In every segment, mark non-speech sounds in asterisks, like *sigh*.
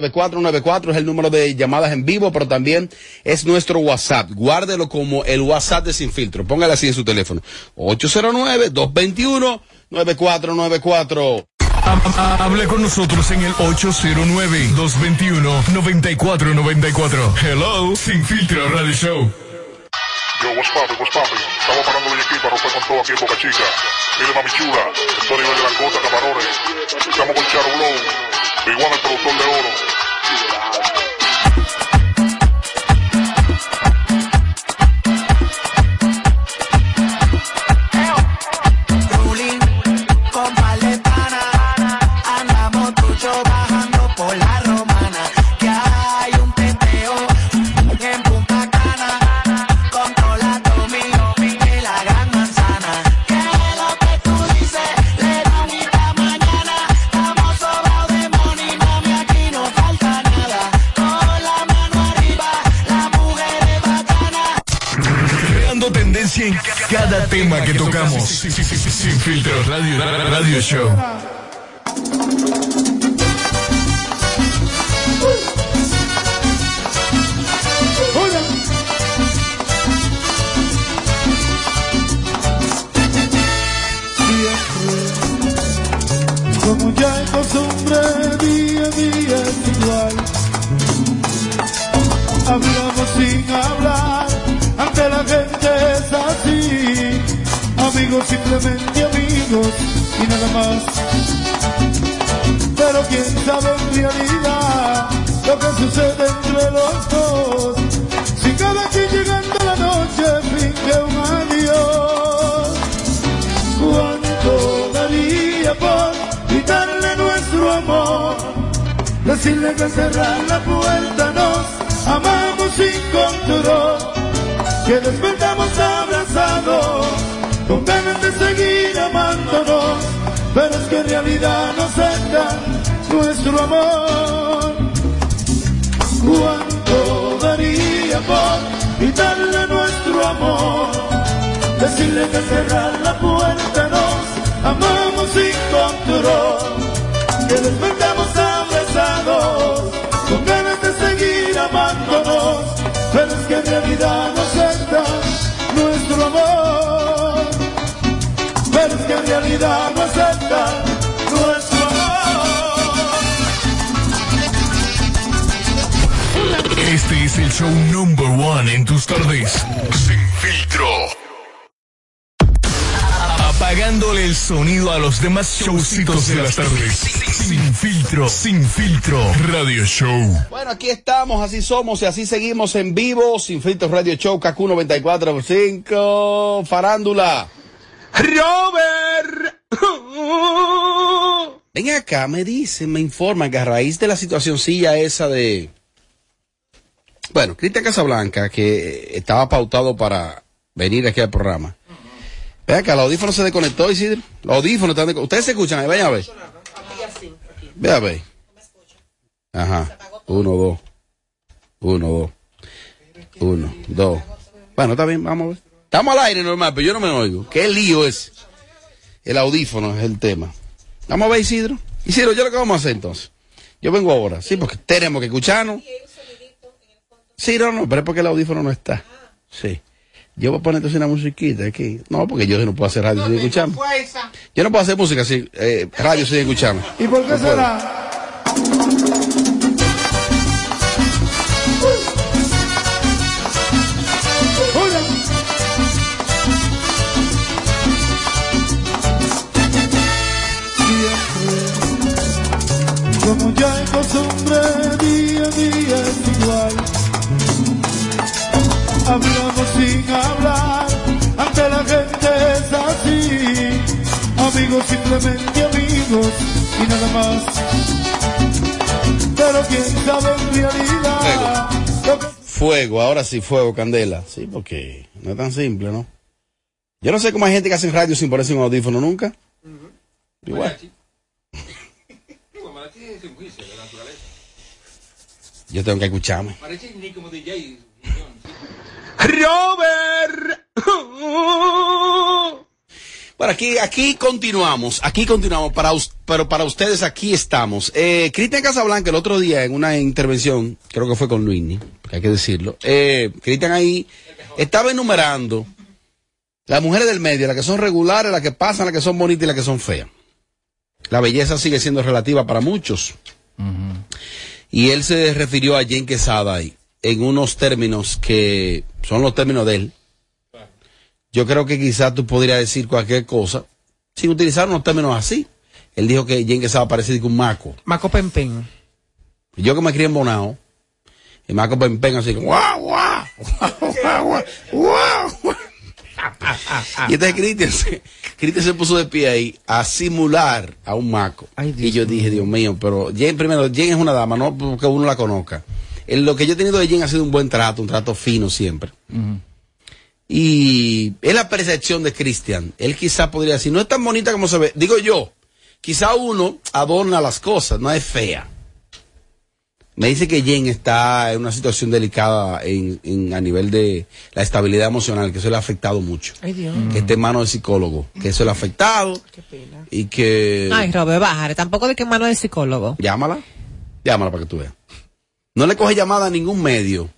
9494 es el número de llamadas en vivo, pero también es nuestro WhatsApp. Guárdelo como el WhatsApp de Sin Filtro. Póngale así en su teléfono. 809-221-9494. Hable con nosotros en el 809-221-9494. Hello, Sin Filtro Radio Show. Yo, what's poppin', what's poppin'? Estamos parando el equipo, romper con todo aquí en Boca Chica. Mire, mami chula, estoy de langota, camarones. Estamos con Charo Blow, igual el productor de oro. Tema que tocamos. Sin, sin- sin- sin filtro radio, radio show. Como ya es costumbre, día a día es igual. Hablamos sin hablar, ante la gente. Amigos, simplemente amigos y nada más. Pero quién sabe en realidad lo que sucede entre los dos. Si cada quien llegando la noche finge un adiós. ¿Cuánto daría por quitarle nuestro amor? Decirle que cerrar la puerta nos amamos sin control, que despertamos que en realidad nos aceptan nuestro amor. ¿Cuánto daría por quitarle nuestro amor? Decirle que cerrar la puerta nos amamos sin control, que despertamos abrazados, con ganas de seguir amándonos, pero es que en realidad es el show number one en tus tardes. Sin filtro. Apagándole el sonido a los demás showcitos de las tardes. Sin filtro, sin filtro. Radio Show. Bueno, aquí estamos, así somos y así seguimos en vivo. Sin Filtro Radio Show, KQ 94.5, Farándula. Robert. Ven acá, me dicen, me informan que a raíz de la situacioncilla esa de... Bueno, Cristian Casablanca, que estaba pautado para venir aquí al programa. Ven acá, el audífono se desconectó, Isidro. Los audífonos están desconectados. Ustedes se escuchan, ahí, vayan a ver. Ve a ver. Ajá. Uno, dos. Uno, dos. Uno, dos. Bueno, está bien, vamos a ver. Estamos al aire normal, pero yo no me oigo. ¿Qué lío es? El audífono es el tema. Vamos a ver, Isidro. Isidro, ¿yo lo que vamos a hacer entonces? Yo vengo ahora, sí, porque tenemos que escucharnos. Sí, no, no, pero es porque el audífono no está. Sí. Yo voy a poner entonces una musiquita aquí. No, porque yo no puedo hacer radio sin escucharme. Yo no puedo hacer música sin, eh, radio sin escucharme. ¿Y por qué No será? Amigos, simplemente amigos y nada más. Pero quién sabe en realidad que Fuego, ahora sí, fuego, candela. Sí, porque no es tan simple, ¿no? Yo no sé cómo hay gente que hace radio sin ponerse un audífono nunca. Igual. *laughs* Yo tengo que escucharme. Robert. Bueno, aquí, aquí continuamos, aquí continuamos para pero para ustedes aquí estamos. Eh, Cristian Casablanca el otro día en una intervención, creo que fue con Luini, hay que decirlo, eh, Cristian ahí estaba enumerando las mujeres del medio, las que son regulares, las que pasan, las que son bonitas y las que son feas. La belleza sigue siendo relativa para muchos. Y él se refirió a Jane Quesada en unos términos que son los términos de él. Yo creo que quizás tú podrías decir cualquier cosa sin utilizar unos términos así. Él dijo que Jane Quesada parece que un maco. Maco Pempen. Yo que me crié en Bonao, y Maco Pempen así, guau, guau, guau, guau, guau. Y entonces Cristian se, Cristian se puso de pie ahí a simular a un maco. Ay, y yo dije, Dios mío, pero Jen primero, Jen es una dama, no porque uno la conozca. En lo que yo he tenido de Jen ha sido un buen trato, un trato fino siempre. Y es la percepción de Cristian. Él quizá podría decir, no es tan bonita como se ve. Digo yo, quizá uno adorna las cosas, no es fea. Me dice que Jen está en una situación delicada en, en- a nivel de la estabilidad emocional, que eso le ha afectado mucho. Ay, Dios. Que esté en manos del psicólogo, que eso le ha afectado Qué pena. y que... Ay, Robert, bájale. Tampoco de que mano del psicólogo. Llámala, llámala para que tú veas. No le coge llamada a ningún medio.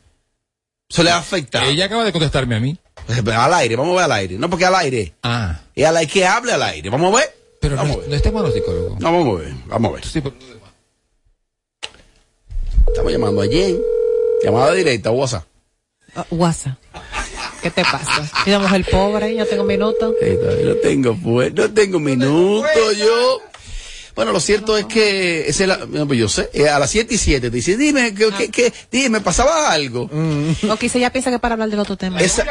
Eso le ha afectado. Ella acaba de contestarme a mí. Al aire, vamos a ver al aire. No, porque al aire. Ah. Es al aire, que hable al aire. Vamos a ver. Pero vamos no, a ver. no está malo psicólogo. No, vamos a ver. Vamos a ver. Sí, pero- Estamos llamando a Jen. Llamada directa, WhatsApp. Ah, WhatsApp. ¿Qué te pasa? Una mujer pobre, yo tengo minutos. Ey, todavía No tengo, pues, no tengo minutos yo. Bueno, lo cierto es que ese es la- no, pues yo sé, a las 7 y 7 te dice, dime, ¿qué, qué, qué? dime, pasaba algo. O quizá ya piensa que para hablar del otro tema. Esa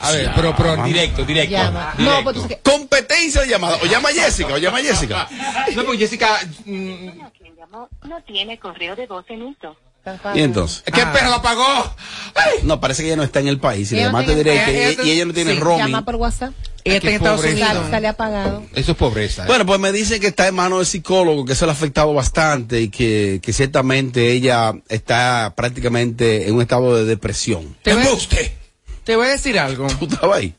A ver, pero, pero directo, directo. Llama. directo. No, pues tú competencia de llamada. O llama a Jessica, o llama a Jessica. No, pues Jessica. mm, quien llamó no tiene correo de voz en uso. Y entonces, ¿Qué perro lo apagó? Ay. no, parece que ella no está en el país. Si le Ella no llamaste tiene- directo y, ella- ella- y ella no tiene sí, roaming. Llama por WhatsApp. Ella está en Estados. Unidos. Sale, sale apagado. Eso es pobreza. ¿eh? Bueno, pues me dice que está en manos del psicólogo, que eso le ha afectado bastante y que, que ciertamente ella está prácticamente en un estado de depresión. Te a- Embuste. Te voy a decir algo. ¿Tú estabas ahí?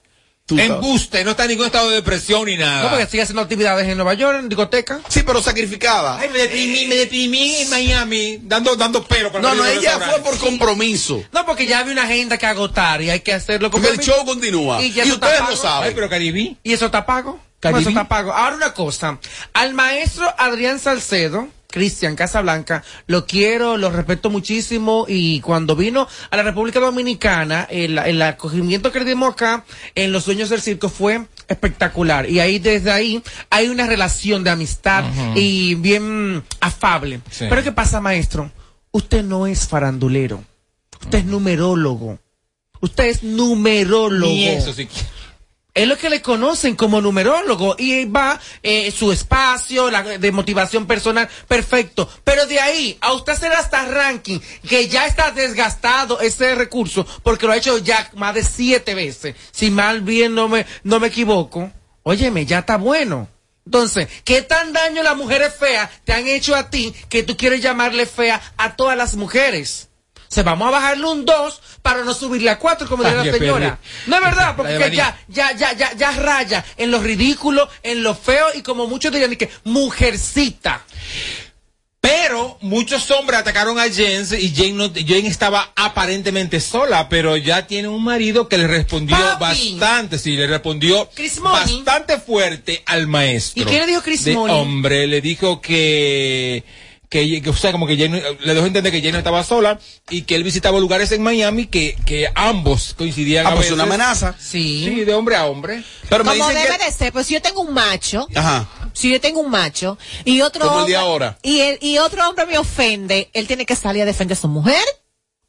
¿Tú Embuste. No está en ningún estado de depresión ni nada. No, porque sigue haciendo actividades en Nueva York, en discoteca. Sí, pero sacrificada. Ay, me deprimí, me deprimí en Miami, dando, dando pelo para No, no, ella fue por compromiso. No, porque ya había una agenda que agotar y hay que hacerlo con Porque el show continúa. Y ustedes lo saben. Ay, pero Caribí. ¿Y eso está pago? Caribe. No, eso está pago. Ahora una cosa. Al maestro Adrián Salcedo, Cristian Casablanca, lo quiero, lo respeto muchísimo y cuando vino a la República Dominicana, el, el acogimiento que le dimos acá en Los Sueños del Circo fue espectacular. Y ahí, desde ahí, hay una relación de amistad y bien afable. Sí. Pero ¿qué pasa, maestro? Usted no es farandulero. Usted es numerólogo. Usted es numerólogo. Ni eso sí. Es lo que le conocen como numerólogo y va eh, su espacio la, de motivación personal, perfecto. Pero de ahí a usted hacer hasta ranking, que ya está desgastado ese recurso, porque lo ha hecho ya más de siete veces, si mal bien no me, no me equivoco, óyeme, ya está bueno. Entonces, ¿qué tan daño las mujeres feas te han hecho a ti que tú quieres llamarle fea a todas las mujeres? Se vamos a bajarle un 2 para no subirle a 4 como dice la señora. No es verdad, porque ya, ya, ya, ya, ya raya en lo ridículo, en lo feo y como muchos dirían que mujercita. Pero muchos hombres atacaron a James y Jane, no, Jane estaba aparentemente sola, pero ya tiene un marido que le respondió Papi. bastante, sí, le respondió bastante fuerte al maestro. ¿Y qué le dijo Chris De? Hombre, le dijo que, que, que, o sea, como que Jane, no- le dejó entender que Jane no estaba sola y que él visitaba lugares en Miami que, que ambos coincidían Ah, a pues veces. una amenaza. Sí. Sí, de hombre a hombre. Pero me Como dicen debe que... de ser, pues si yo tengo un macho, Ajá. si yo tengo un macho y otro Como el de hombre- ahora. y el, y otro hombre me ofende, él tiene que salir a defender a su mujer.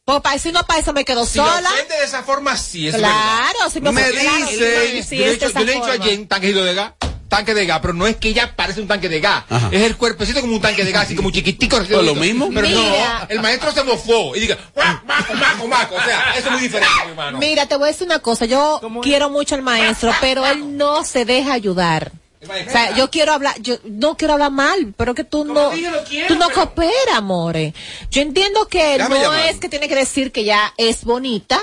Pues para si no para eso me quedo Si lo sola. ofende de esa forma, sí, es verdad. Claro, si me, Me ofende, claro, dice- yo le he dicho, yo le he dicho a. Jen tanque de gas, tanque de gas, pero no es que ella parece un tanque de gas. Ajá. Es el cuerpecito como un tanque de gas, así como chiquitico. Pues lo mismo. Pero Mira. no, el maestro se mofó y diga, "Guau, maco, maco, maco. O sea, eso es muy diferente, mi hermano. Mira, te voy a decir una cosa. Yo quiero mucho al maestro, pero él no se deja ayudar. O sea, yo quiero hablar, yo no quiero hablar mal, pero que tú no, dije, lo quiero, tú no pero- cooperas, amore. Yo entiendo que Déjame no llamar. es que tiene que decir que ya es bonita,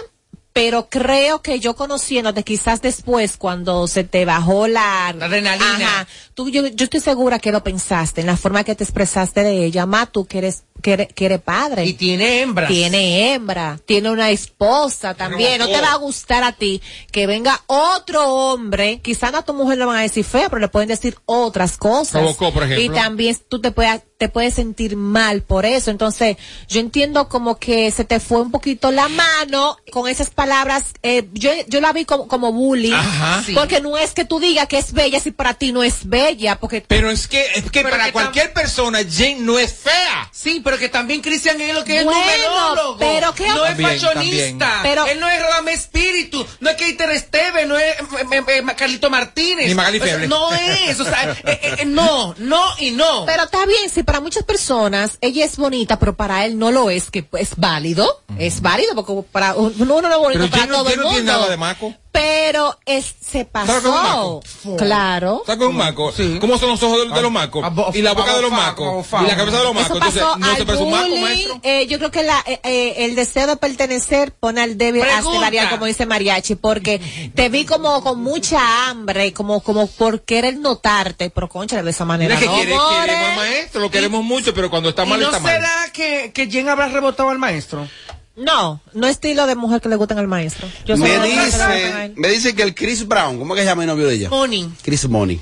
pero creo que yo conociéndote quizás después cuando se te bajó la, La adrenalina. Ajá. tú yo, yo estoy segura que lo pensaste en la forma que te expresaste de ella, más tú que eres que eres, que eres padre. Y tiene hembras. Tiene hembra, tiene una esposa también. No te va a gustar a ti que venga otro hombre, quizás no a tu mujer le van a decir fea, pero le pueden decir otras cosas. Provocó, por ejemplo. Y también tú te puedes, te puedes sentir mal por eso. Entonces, yo entiendo como que se te fue un poquito la mano con esas palabras. Eh, yo, yo la vi como, como bullying. Ajá. Sí. Porque no es que tú digas que es bella si para ti no es bella. Porque Pero es que, es que Pero para que cualquier persona, Jane no es fea. Sí, pero que también Cristian es lo que es Bueno, numerólogo. pero ¿qué- no es fashionista. Pero- él no es Radame Espíritu, no es Keiter Esteve, no es eh, eh, eh, Carlito Martínez. Ni Magali O sea, no es, o sea, eh, eh, eh, no, no y no. Pero está bien, si para muchas personas ella es bonita, pero para él no lo es, que es válido, es válido, porque para uno no es bonito Pero para no, tiene nada de maco. Pero es, se ¿Sabe qué es un pasó. maco? Claro. ¿Sabes con un maco? Sí. ¿Cómo son los ojos de, de los macos? Abo- Y la boca de los macos. Y la cabeza de los macos. Entonces, ¿no se parece un maco, maestro? eh, yo creo que la, eh, eh, el deseo de pertenecer pone al débil hace Pregunta. variar, como dice Mariachi, porque te vi como con mucha hambre, como como por querer notarte, pero concha de esa manera. Mira que no, quiere, queremos al maestro, lo queremos mucho, pero cuando está ¿Y mal, no está mal. será que, que Jen habrá rebotado al maestro? No, no estilo de mujer que le gustan al maestro. Yo soy Me dice, me dice que el Chris Brown, ¿cómo es que se llama el novio de ella? Money. Chris Money.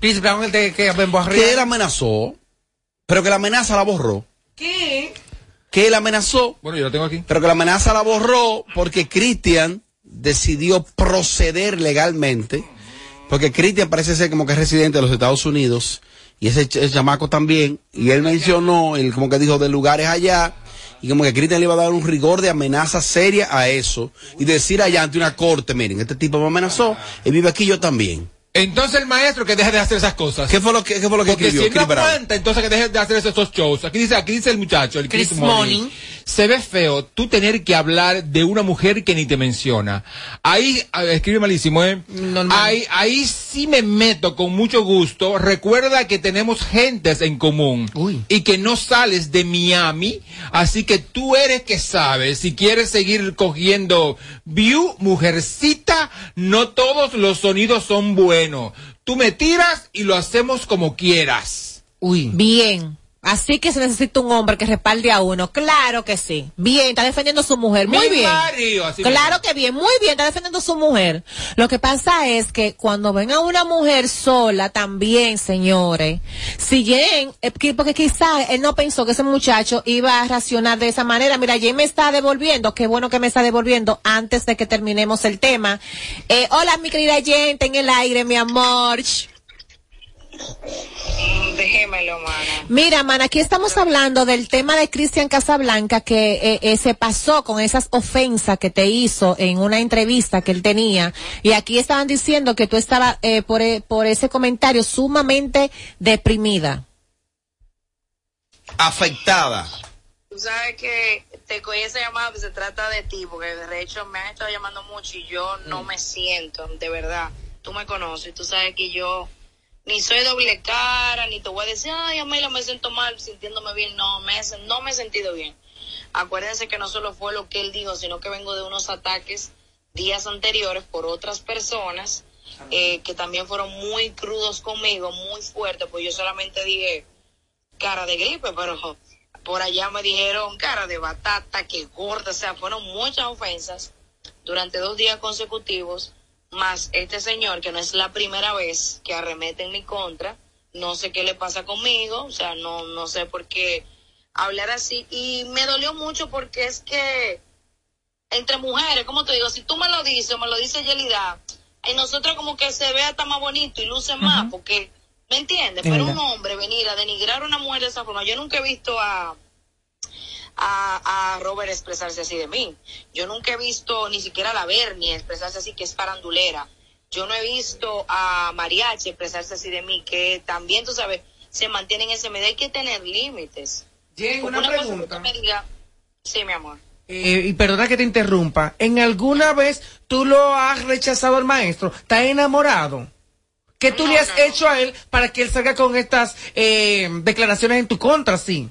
Chris Brown, el de que Bembo Que él amenazó, pero que la amenaza la borró. ¿Qué? Que él amenazó, Bueno, yo lo tengo aquí. pero que la amenaza la borró porque Christian decidió proceder legalmente. Porque Christian parece ser como que es residente de los Estados Unidos. Y ese, ch- ese chamaco también. Y él mencionó, él como que dijo de lugares allá. Y como que Christian le iba a dar un rigor de amenaza seria a eso. Y decir allá ante una corte, miren, este tipo me amenazó. Él vive aquí, yo también. Entonces el maestro que deje de hacer esas cosas. ¿Qué fue lo que, qué fue lo que Porque escribió si él no aguanta, entonces que deje de hacer esos shows. Aquí dice, aquí dice el muchacho, el Chris, Chris Money. Money. Se ve feo tú tener que hablar de una mujer que ni te menciona. Ahí, escribe malísimo, ¿eh? Normal. Ahí, ahí sí me meto con mucho gusto. Recuerda que tenemos gentes en común. Uy. Y que no sales de Miami. Así que tú eres que sabes. Si quieres seguir cogiendo view, mujercita, no todos los sonidos son buenos. Tú me tiras y lo hacemos como quieras. Uy. Bien. Así que se necesita un hombre que respalde a uno. Claro que sí. Bien, está defendiendo a su mujer. Muy Mi bien. así claro mismo. que bien, muy bien, está defendiendo a su mujer. Lo que pasa es que cuando ven a una mujer sola también, señores, si Jen, eh, que- porque quizás él no pensó que ese muchacho iba a reaccionar de esa manera. Mira, Jen me está devolviendo, qué bueno que me está devolviendo antes de que terminemos el tema. Eh, hola, mi querida Jen, ten el aire, mi amor. Déjemelo, mana. Mira, man, aquí estamos hablando del tema de Cristian Casablanca que eh, eh, se pasó con esas ofensas que te hizo en una entrevista que él tenía. Y aquí estaban diciendo que tú estabas eh, por, e- por ese comentario sumamente deprimida. Afectada. Tú sabes que te cogí esa llamada, pues se trata de ti, porque de hecho me han estado llamando mucho y yo no me siento, de verdad. Tú me conoces, tú sabes que yo ni soy doble cara, ni te voy a decir, ay, Amelia, me siento mal sintiéndome bien. No, me, he- no me he sentido bien. Acuérdense que no solo fue lo que él dijo, sino que vengo de unos ataques días anteriores por otras personas eh, que también fueron muy crudos conmigo, muy fuertes, pues yo solamente dije cara de gripe, pero por allá me dijeron cara de batata, que gorda, o sea, fueron muchas ofensas durante dos días consecutivos, más este señor, que no es la primera vez que arremete en mi contra, no sé qué le pasa conmigo, o sea, no, no sé por qué hablar así, y me dolió mucho porque es que entre mujeres, como te digo, si tú me lo dices o me lo dice Yelida, en nosotros como que se ve hasta más bonito y luce más, porque, ¿me entiendes? Es Pero un hombre venir a denigrar a una mujer de esa forma, yo nunca he visto a, a, a Robert expresarse así de mí. Yo nunca he visto ni siquiera a la Bernie expresarse así, que es parandulera. Yo no he visto a Mariachi expresarse así de mí, que también, tú sabes, se mantiene en ese medio. Hay que tener límites. Una pregunta. me sí, mi amor. Eh, y perdona que te interrumpa. ¿En alguna vez tú lo has rechazado al maestro? ¿Estás enamorado? ¿Qué tú No, le has no. hecho a él para que él salga con estas eh, declaraciones en tu contra, sí?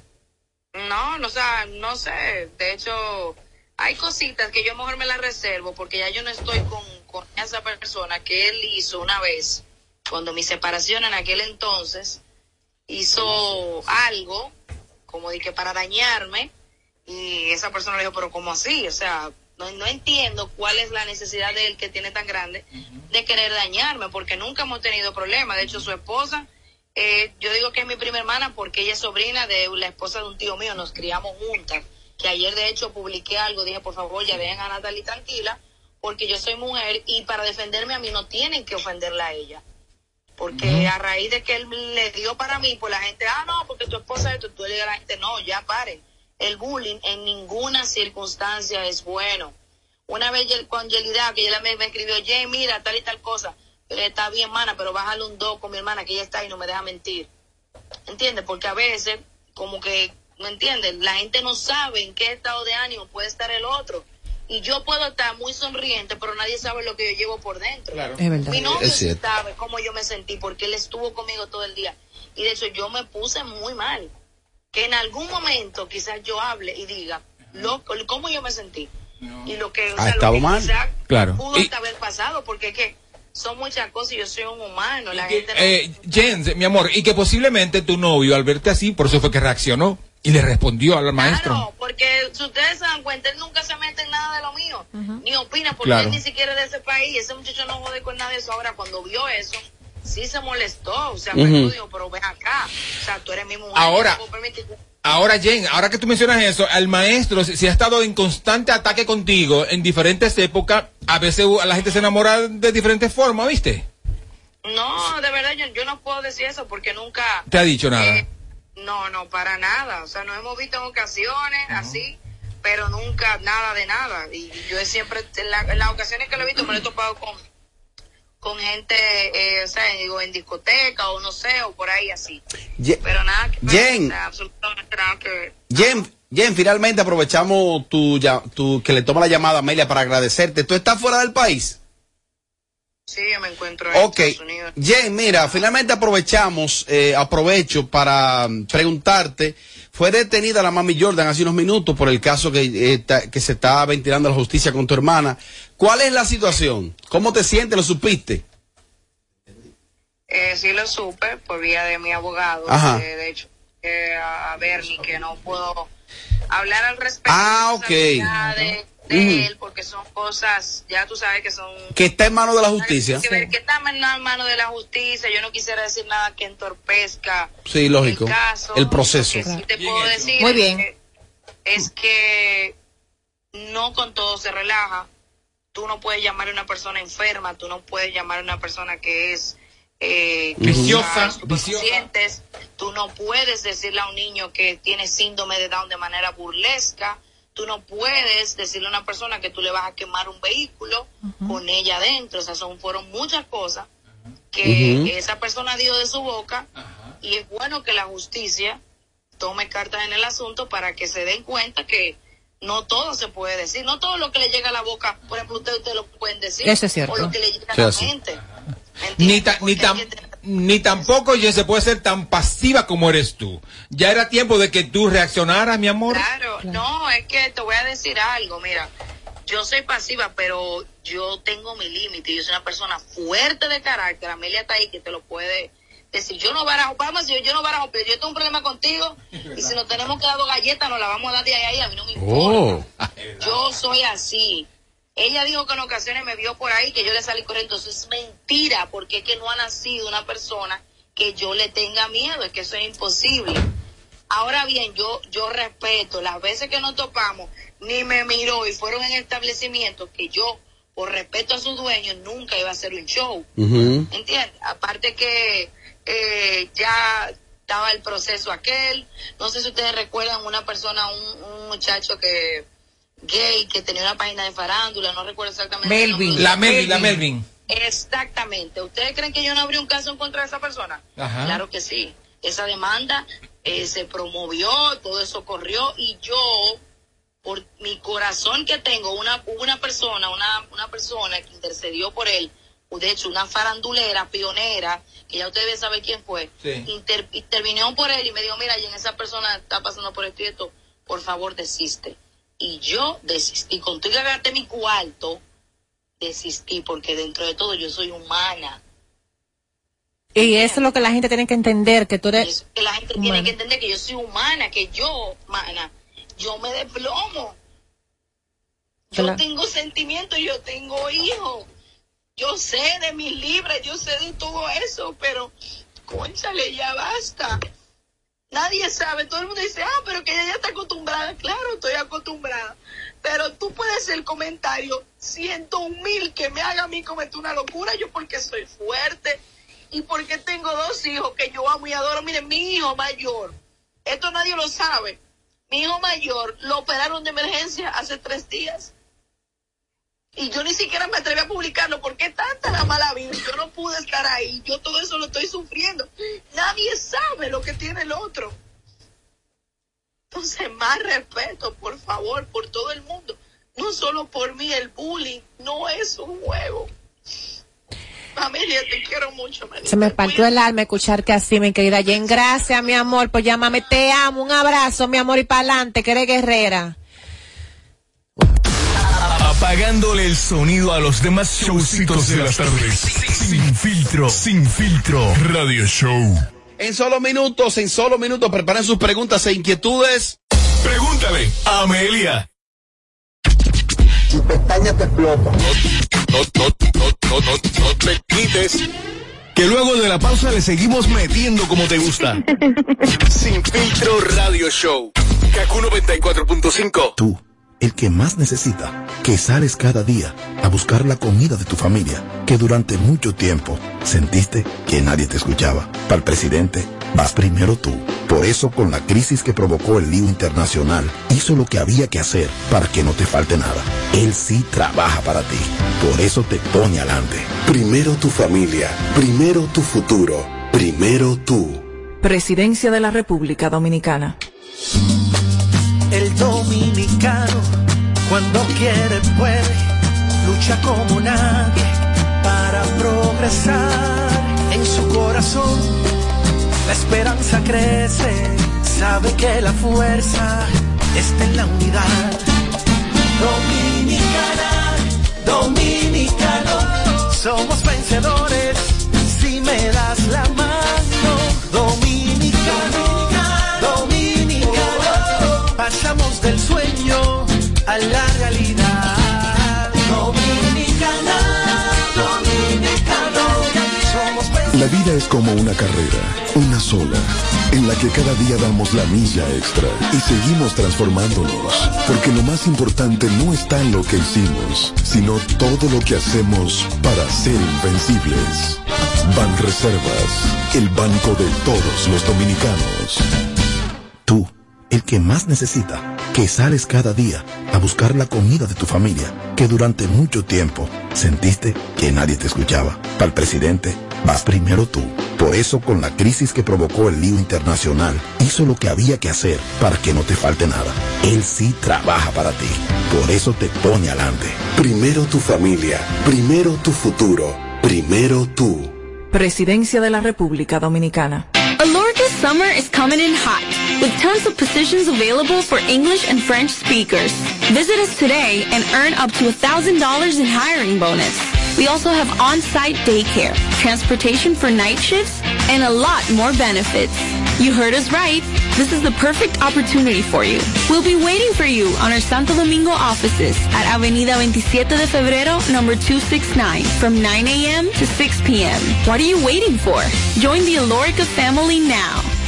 No, no, o sea, no sé. De hecho, hay cositas que yo mejor me las reservo porque ya yo no estoy con, con esa persona que él hizo una vez, cuando mi separación en aquel entonces, hizo algo como de que para dañarme y esa persona le dijo, pero ¿cómo así? O sea, no, no entiendo cuál es la necesidad de él que tiene tan grande de querer dañarme porque nunca hemos tenido problemas. De hecho, su esposa, eh, yo digo que es mi prima hermana porque ella es sobrina de la esposa de un tío mío, nos criamos juntas. Que ayer de hecho publiqué algo, dije por favor ya dejen a Natalie tranquila porque yo soy mujer y para defenderme a mí no tienen que ofenderla a ella. Porque a raíz de que él le dio para mí, pues la gente, ah, no, porque tu esposa esto, tú le digas a la gente, no, ya paren. El bullying en ninguna circunstancia es bueno. Una vez con Yelida, que ella me, me escribió, Jay, mira, tal y tal cosa. Está bien, hermana, pero bájale un 2 con mi hermana, que ella está y no me deja mentir. ¿Entiendes? Porque a veces, como que, ¿me entiendes? La gente no sabe en qué estado de ánimo puede estar el otro. Y yo puedo estar muy sonriente, pero nadie sabe lo que yo llevo por dentro. Es verdad. Mi novio Es sí cierto. sabe cómo yo me sentí, porque él estuvo conmigo todo el día. Y de hecho yo me puse muy mal. Que en algún momento quizás yo hable y diga lo, cómo yo me sentí. Y lo que, o Ha sea, lo que mal. quizás Claro. pudo Y- hasta haber pasado, porque es que son muchas cosas y yo soy un humano. La Que, gente no- eh, Jens, mi amor, y que posiblemente tu novio, al verte así, por eso fue que reaccionó y le respondió al maestro. Claro, porque si ustedes se dan cuenta, él nunca se mete en nada de lo mío, ni opina, porque Claro. él ni siquiera es de ese país. Ese muchacho no jode con nada de eso. Ahora, cuando vio eso, sí se molestó. O sea, me dijo, pero ven acá. O sea, tú eres mi mujer. Ahora- no Ahora, Jen, ahora que tú mencionas eso, el maestro, si, si ha estado en constante ataque contigo en diferentes épocas, a veces la gente se enamora de diferentes formas, ¿viste? No, de verdad, yo, yo no puedo decir eso porque nunca. Te ha dicho nada. Eh, no, no, para nada. O sea, nos hemos visto en ocasiones así, pero nunca nada de nada. Y yo siempre, en, la- en las ocasiones que lo he visto, me lo he topado con, con gente, eh, o sea, digo, en discoteca o no sé, o por ahí así. Ye- Pero nada que Jen. o sea, absolutamente nada que ver. Jen, Jen, finalmente aprovechamos tu, ya- tu, que le toma la llamada a Amelia para agradecerte. ¿Tú estás fuera del país? Sí, yo me encuentro en. Estados Unidos. Jen, mira, finalmente aprovechamos, eh, aprovecho para mm, preguntarte, fue detenida la mami Jordan hace unos minutos por el caso que, eh, ta- que se está ventilando la justicia con tu hermana. ¿Cuál es la situación? ¿Cómo te sientes? ¿Lo supiste? Eh, sí lo supe por vía de mi abogado. Ajá. eh, de hecho, eh, a Bernie, que no puedo hablar al respecto Ah, ok. de, de Ujú. él, porque son cosas, ya tú sabes que son... Que está en manos de la justicia. Que ver que está en la mano de la justicia. Yo no quisiera decir nada que entorpezca Sí, lógico. el caso. El proceso. Sí te Bien puedo decir Muy es bien. que- es que no con todo se relaja. Tú no puedes llamar a una persona enferma, tú no puedes llamar a una persona que es eh, Viciosa. Tú no puedes decirle a un niño que tiene síndrome de Down de manera burlesca. Tú no puedes decirle a una persona que tú le vas a quemar un vehículo con ella adentro. O sea, son, fueron muchas cosas que esa persona dio de su boca y es bueno que la justicia tome cartas en el asunto para que se den cuenta que no todo se puede decir, no todo lo que le llega a la boca, por ejemplo, ustedes usted lo pueden decir, Eso es cierto. o lo que le llega Sí, a la. ¿Me Ni, ta- ni, ni tampoco, Jen, se puede ser tan pasiva como eres tú. Ya era tiempo de que tú reaccionaras, mi amor. Claro, no, es que te voy a decir algo, mira, yo soy pasiva, pero yo tengo mi límite, yo soy una persona fuerte de carácter, Amelia está ahí que te lo puede decir, yo no barajo, vamos decir, yo no barajo, pero yo tengo un problema contigo *laughs* y si nos tenemos que dar dos galletas nos la vamos a dar de ahí a ahí, a mí no me importa. Oh. *laughs* Yo soy así. Ella dijo que en ocasiones me vio por ahí que yo le salí corriendo. Eso es mentira, porque es que no ha nacido una persona que yo le tenga miedo, es que eso es imposible. Ahora bien, yo yo respeto, las veces que nos topamos, ni me miró y fueron en establecimientos que yo, por respeto a sus dueños, nunca iba a hacer un show. Ujú. ¿Entiendes? Aparte que eh, ya estaba el proceso aquel. No sé si ustedes recuerdan una persona, un, un muchacho que gay que tenía una página de farándula, no recuerdo exactamente. Melvin. La Melvin, la Melvin. Exactamente. ¿Ustedes creen que yo no abrí un caso en contra de esa persona? Ajá. Claro que sí. Esa demanda eh, se promovió, todo eso corrió y yo, por mi corazón que tengo, una, una persona, una, una persona que intercedió por él, de hecho una farandulera, pionera, que ya ustedes deben saber quién fue, Sí. inter- intervino por él y me dijo, mira, y en esa persona está pasando por esto y esto, por favor desiste. Y yo desistí. Con tú que agarré mi cuarto, desistí porque dentro de todo yo soy humana. Y eso es lo que la gente tiene que entender, que tú eres... Que la gente tiene que entender que yo soy humana, que yo, mana, yo me desplomo. Yo Claro. tengo sentimientos, yo tengo hijos. Yo sé de mis libras, yo sé de todo eso, pero, conchale, ya basta. Nadie sabe, todo el mundo dice, ah, pero que ella ya está acostumbrada. Claro, estoy acostumbrada. Pero tú puedes hacer el comentario ciento un mil que me haga a mí cometer una locura, yo porque soy fuerte y porque tengo dos hijos que yo amo y adoro. Miren, mi hijo mayor, esto nadie lo sabe. Mi hijo mayor lo operaron de emergencia hace tres días. Y yo ni siquiera me atreví a publicarlo porque tanta la mala vida. Yo no pude estar ahí. Yo todo eso lo estoy sufriendo. Nadie sabe lo que tiene el otro. Entonces, más respeto, por favor, por todo el mundo. No solo por mí, el bullying no es un juego. Familia, te quiero mucho, manita. Se me partió el alma escuchar que así, mi querida Jen. Gracias, mi amor, por llamarme. Te amo. Un abrazo, mi amor, y para adelante, que eres guerrera. Apagándole el sonido a los demás showcitos de las tardes. Sin filtro, sin filtro. Radio Show. En solo minutos, en solo minutos, preparen sus preguntas e inquietudes. Pregúntale a Amelia. Tu pestaña te explota. No, no, no, no, no, no te quites. Que luego de la pausa le seguimos metiendo como te gusta. *laughs* Sin filtro radio show. Kaku 94.5. Tú, el que más necesita, que sales cada día a buscar la comida de tu familia, que durante mucho tiempo sentiste que nadie te escuchaba. Para el presidente, vas primero tú. Por eso, con la crisis que provocó el lío internacional, hizo lo que había que hacer para que no te falte nada. Él sí trabaja para ti. Por eso te pone adelante. Primero tu familia, primero tu futuro, primero tú. Presidencia de la República Dominicana. El dominicano, cuando quiere, puede, lucha como nadie para progresar. En su corazón, la esperanza crece, sabe que la fuerza está en la unidad. Dominicana, dominicano, somos vencedores es como una carrera, una sola, en la que cada día damos la milla extra y seguimos transformándonos, porque lo más importante no está en lo que hicimos, sino todo lo que hacemos para ser invencibles. Ban Reservas, el banco de todos los dominicanos. Tú, el que más necesita, que sales cada día a buscar la comida de tu familia, que durante mucho tiempo sentiste que nadie te escuchaba. Para el presidente, vas primero tú. Por eso, con la crisis que provocó el lío internacional, hizo lo que había que hacer para que no te falte nada. Él sí trabaja para ti. Por eso te pone adelante. Primero tu familia, primero tu futuro, primero tú. Presidencia de la República Dominicana. Alorca summer is coming in hot, with tons of positions available for English and French speakers. Visit us today and earn up to $1,000 in hiring bonus. We also have on-site daycare, transportation for night shifts, and a lot more benefits. You heard us right. This is the perfect opportunity for you. We'll be waiting for you on our Santo Domingo offices at Avenida 27 de Febrero, number 269, from 9 a.m. to 6 p.m. What are you waiting for? Join the Alorica family now.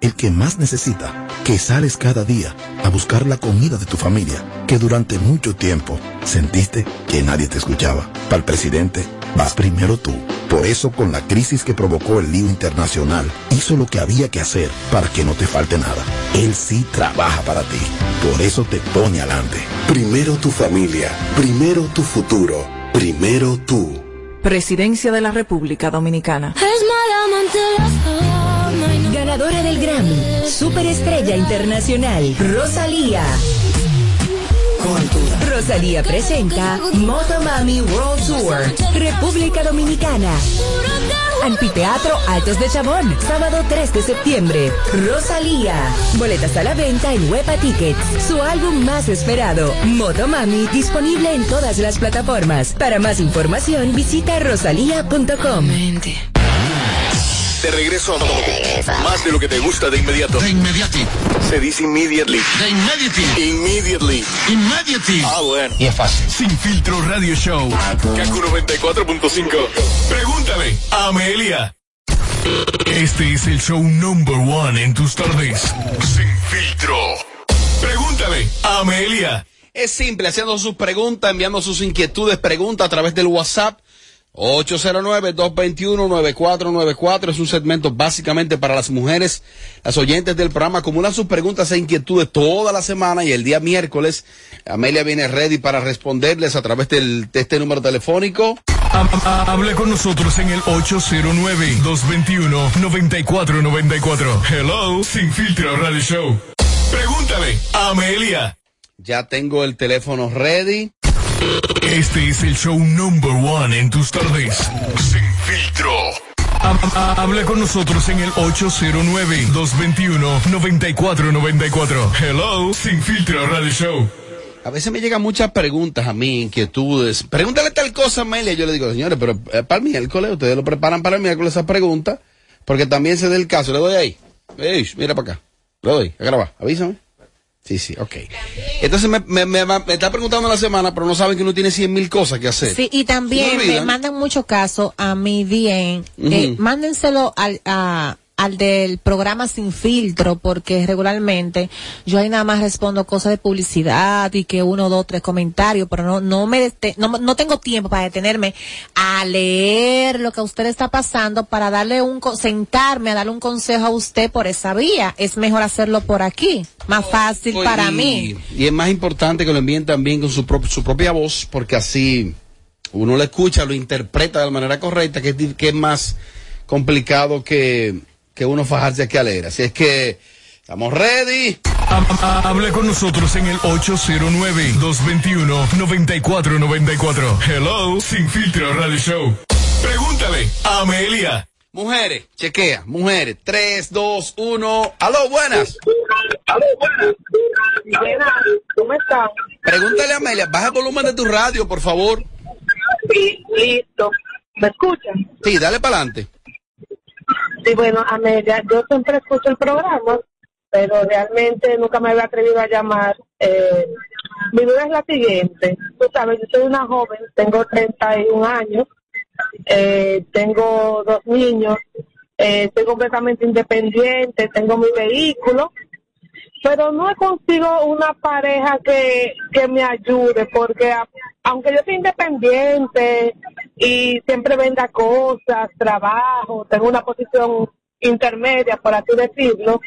El que más necesita, que sales cada día a buscar la comida de tu familia, que durante mucho tiempo sentiste que nadie te escuchaba. Para el presidente, vas primero tú. Por eso, con la crisis que provocó el lío internacional, hizo lo que había que hacer para que no te falte nada. Él sí trabaja para ti. Por eso te pone adelante. Primero tu familia, primero tu futuro, primero tú. Presidencia de la República Dominicana. Ganadora del Grammy, Superestrella Internacional, Rosalía. Rosalía presenta Motomami World Tour, República Dominicana. Anfiteatro Altos de Chabón, sábado 3 de septiembre. Rosalía. Boletas a la venta en Huepa Tickets. Su álbum más esperado, Motomami, disponible en todas las plataformas. Para más información, visita rosalía.com. De regreso a más de lo que te gusta de inmediato. De inmediati. Se dice immediately. De inmediati. Immediately. Immediately. Ah, bueno. Y es fácil. Sin filtro radio show. Kaku 94.5. Pregúntale a Amelia. Este es el show number one en tus tardes. Sin filtro. Pregúntale a Amelia. Es simple, haciendo sus preguntas, enviando sus inquietudes, preguntas a través del WhatsApp. 809-221-9494 es un segmento básicamente para las mujeres, las oyentes del programa acumulan sus preguntas e inquietudes toda la semana y el día miércoles Amelia viene ready para responderles a través del, de este número telefónico. Hable con nosotros en el 809-221-9494. Hello, Sin Filtro Radio Show. Pregúntale Amelia. Ya tengo el teléfono ready. Este es el show number one en tus tardes. Sin filtro. Hable con nosotros en el 809-221-9494. Hello, Sin Filtro Radio Show. A veces me llegan muchas preguntas a mí, inquietudes. Pregúntale tal cosa, Amelia. Yo le digo, señores, pero eh, para el miércoles, ustedes lo preparan para el miércoles esa pregunta, porque también se dé el caso. Le doy ahí. Mira para acá. Le doy, a grabar. Avísame. Sí, sí, ok. Entonces me, me, me, me está preguntando la semana, pero no saben que uno tiene cien mil cosas que hacer. Sí, y también me mandan mucho caso a mi bien. eh, Ujú. mándenselo al, a- al del programa Sin Filtro, porque regularmente yo ahí nada más respondo cosas de publicidad y que uno, dos, tres comentarios, pero no, no me, dete- no, no tengo tiempo para detenerme a leer lo que a usted está pasando para darle un, co- sentarme a darle un consejo a usted por esa vía. Es mejor hacerlo por aquí. Más fácil para y, mí. Y es más importante que lo envíen también con su, prop- su propia voz, porque así uno lo escucha, lo interpreta de la manera correcta, que que es más complicado que, que uno fajarse aquí a leer. Así es que estamos ready. Hable con nosotros en el 809-221-9494. Hello, Sin Filtro Radio Show. Pregúntale a Amelia. Mujeres, chequea, mujeres. 3, 2, 1. Aló, buenas. Aló, buenas. Buenas, ¿cómo estás? Pregúntale a Amelia, baja el volumen de tu radio, por favor. Sí, listo. ¿Me escuchan? Sí, dale para adelante. Sí, bueno, Amelia, yo siempre escucho el programa, pero realmente nunca me había atrevido a llamar. Eh, mi duda es la siguiente. Tú sabes, yo soy una joven, tengo 31 años, eh, tengo dos niños, eh, soy completamente independiente, tengo mi vehículo, pero no consigo una pareja que, que me ayude, porque aunque yo soy independiente y siempre venda cosas, trabajo, tengo una posición intermedia, por así decirlo,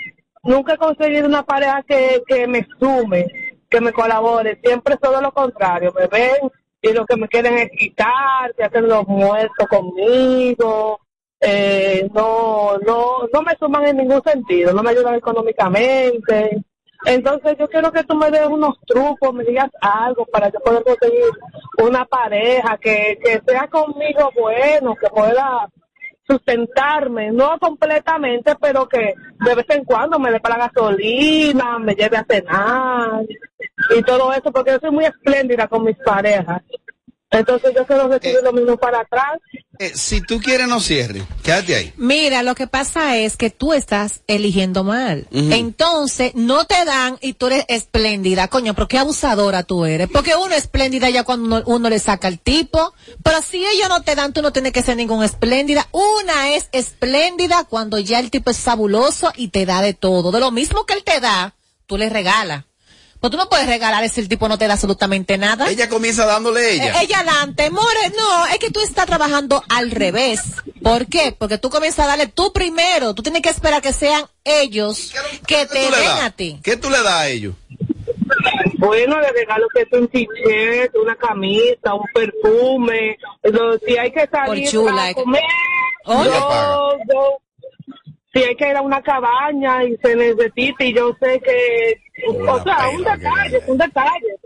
nunca he conseguido una pareja que, que me sume, que me colabore, siempre todo lo contrario, me ven y lo que me quieren es quitar, que hacen los muertos conmigo, eh, no, no, no me suman en ningún sentido, no me ayudan económicamente. Entonces yo quiero que tú me des unos trucos, me digas algo para yo poder conseguir una pareja que, que sea conmigo bueno, que pueda sustentarme, no completamente, pero que de vez en cuando me dé para la gasolina, me lleve a cenar y todo eso, porque yo soy muy espléndida con mis parejas. Entonces yo quiero recibir lo mismo para atrás. Eh, si tú quieres, no cierre. Quédate ahí. Mira, lo que pasa es que tú estás eligiendo mal. Entonces, no te dan y tú eres espléndida, coño, pero qué abusadora tú eres. Porque uno es espléndida ya cuando uno, uno le saca el tipo. Pero si ellos no te dan, tú no tienes que ser ningún espléndida. Una es espléndida cuando ya el tipo es fabuloso y te da de todo. De lo mismo que él te da, tú le regalas. Pues tú no puedes regalar si el tipo no te da absolutamente nada. Ella comienza dándole ella. Eh, Ella dante, more, no, es que tú estás trabajando al revés. ¿Por qué? Porque tú comienzas a darle tú primero. Tú tienes que esperar que sean ellos que te den a ti. ¿Qué tú le das a ellos? Bueno, le regalo que es un t-shirt, una camisa, un perfume. Lo- si hay que salir Por chula, a que- comer, Oye. yo- yo- si hay que ir a una cabaña y se necesita y yo sé que, o sea, un detalle, un detalle.